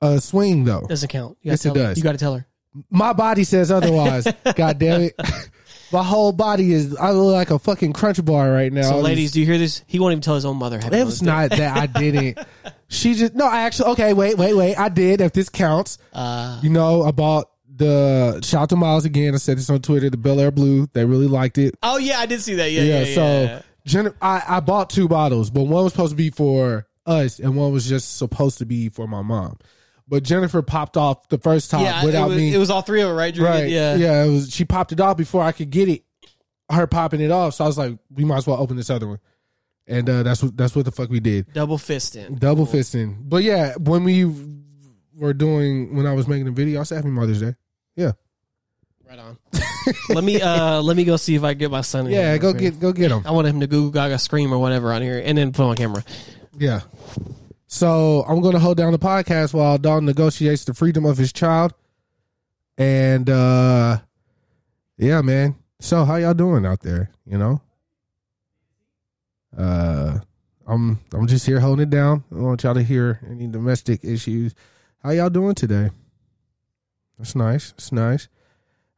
a swing though. Doesn't count. You Yes, it her. does. You got to tell her. My body says otherwise. God damn it. My whole body is I look like a fucking crunch bar right now. So, ladies, do you hear this? He won't even tell his own mother. Happy it was not that I didn't. She just no, I actually okay, wait, wait, wait. I did, if this counts. Uh, You know, I bought the shout out to Miles again. I said this on Twitter, the Bel Air Blue. They really liked it. oh yeah, I did see that. Yeah, yeah. yeah, so yeah. I, I bought two bottles, but one was supposed to be for us and one was just supposed to be for my mom. But Jennifer popped off the first time yeah, without it was, me. It was all three of them, right? Drew? right. Yeah. Yeah. It was she popped it off before I could get it. Her popping it off. So I was like, we might as well open this other one. And uh, that's what that's what the fuck we did. Double fisting. Double fisting. But yeah, when we were doing when I was making the video, I said Happy Mother's Day. Yeah. Right on. let me uh let me go see if I can get my son. In Yeah, here go get go get him. I want him to Google Gaga scream or whatever on here, and then put on camera. Yeah. So I'm going to hold down the podcast while Dalton negotiates the freedom of his child. And uh yeah, man. So how y'all doing out there? You know, uh, I'm I'm just here holding it down. I want y'all to hear any domestic issues. How y'all doing today? That's nice. That's nice.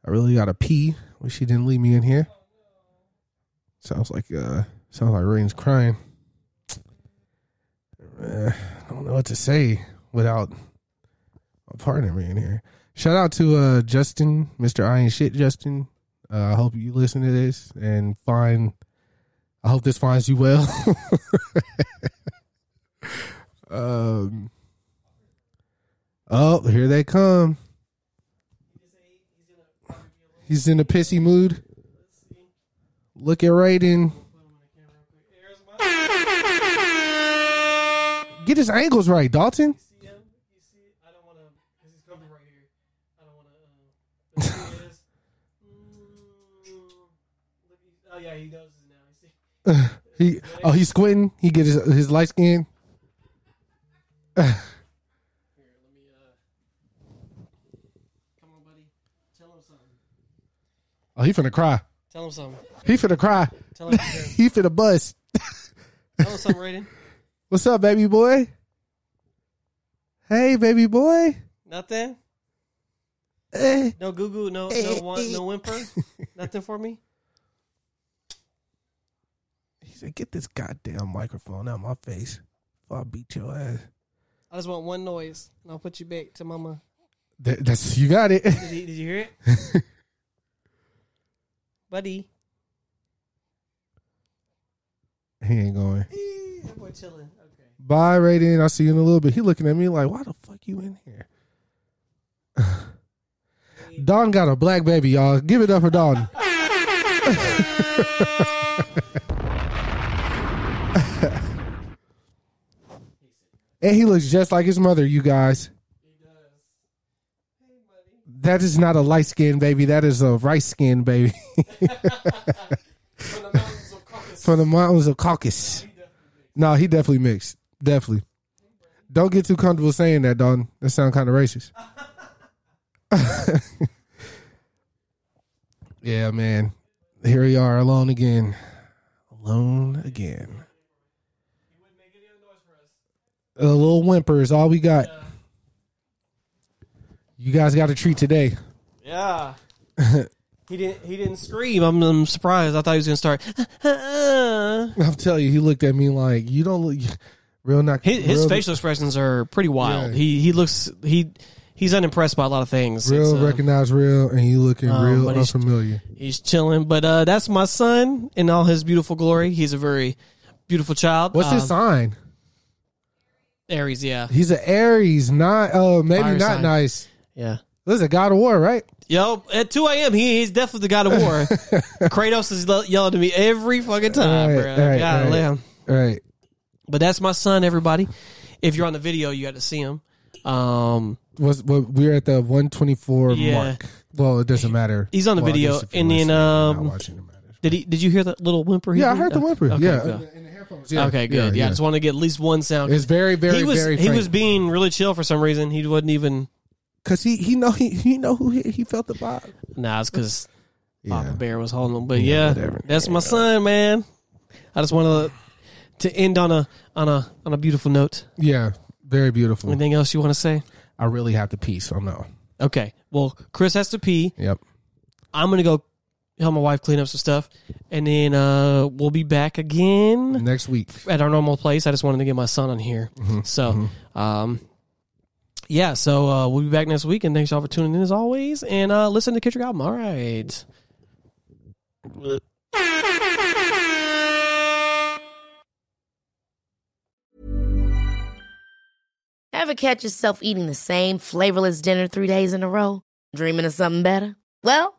I really got to pee. Wish she didn't leave me in here. Sounds like uh sounds like Rain's crying. Uh, I don't know what to say without my partner being here. Shout out to uh Justin, Mr. I ain't shit Justin. Uh, I hope you listen to this and find I hope this finds you well. um Oh, here they come. He's in a pissy mood. Look at Raiden. Get his angles right, Dalton. see him? You see it? I don't want to, because he's coming right here. I don't want to. Uh, there he is. Mm, look, he- oh yeah, he does it now. You see? He oh he's squinting. He get his his light skin. Here, let me. Uh, come on, buddy. Tell him something. Oh, he finna cry. Tell him something. He finna cry. Tell him. something. he finna bust. Tell him something, Raiden. What's up, baby boy? Hey, baby boy. Nothing. Eh. No goo goo. No no one, no whimper. Nothing for me. Said, "Get this goddamn microphone out of my face. Or I'll beat your ass." I just want one noise, and I'll put you back to mama. That, that's you got it. Did, he, did you hear it, buddy? he ain't going. That boy chilling. Okay. Bye, Raiden. I'll see you in a little bit. He looking at me like, "Why the fuck you in here?" Don got a black baby, y'all. Give it up for Don. and he looks just like his mother, you guys. He does. That is not a light skinned baby. That is a rice skinned baby from the mountains of Caucasus. No, he definitely mixed. Definitely. Don't get too comfortable saying that, Don. That sounds kind of racist. yeah, man. Here we are, alone again. Alone again. A little whimper is all we got. You guys got a treat today. Yeah. he didn't. He didn't scream. I'm, I'm surprised. I thought he was gonna start. I'm telling you, he looked at me like you don't look real not his, his real, facial expressions are pretty wild. Yeah. He he looks he he's unimpressed by a lot of things. real uh, recognize real and you looking um, real but he's- unfamiliar. He's chilling, but uh, that's my son in all his beautiful glory. He's a very beautiful child. What's his Um, sign? Aries, yeah, He's an Aries, not uh maybe Fire not sign. nice. yeah. This is a God of War, right? Yo, at 2 a.m., he, he's definitely the god of war. Kratos is le- yelling at me every fucking time, Right, bro. right, God, right. damn. Right. But that's my son, everybody. If you're on the video, you got to see him. Um, Was well, we're at the 124 Yeah. mark. Well, it doesn't matter. He's on the Well, I video, guess if you're and then, listening, you're um, not watching, it. Did he? Did you hear that little whimper? he Yeah, I heard the whimper. Okay, yeah. good. In the headphones, yeah. okay, good. Yeah, I just want to get at least one sound. It's very, very, he was very. he was being really chill for some reason. He wasn't even. because he he know he he know who he, he felt the vibe. Nah, it's because Yeah. Papa Bear was holding him. But Yeah, yeah, that's my son, man. I just want to to end on a on a on a beautiful note. Yeah, very beautiful. Anything else you want to say? I really have to pee, so no. Okay. Well, Chris has to pee. Yep. I'm gonna go help my wife clean up some stuff, and then uh we'll be back again Next week. at our normal place. I just wanted to get my son on here. Mm-hmm. So, um, yeah. So uh, we'll be back next week, and thanks y'all for tuning in as always, and uh, listen to Kendrick album. All right. Ever catch yourself eating the same flavorless dinner three days in a row? Dreaming of something better? Well,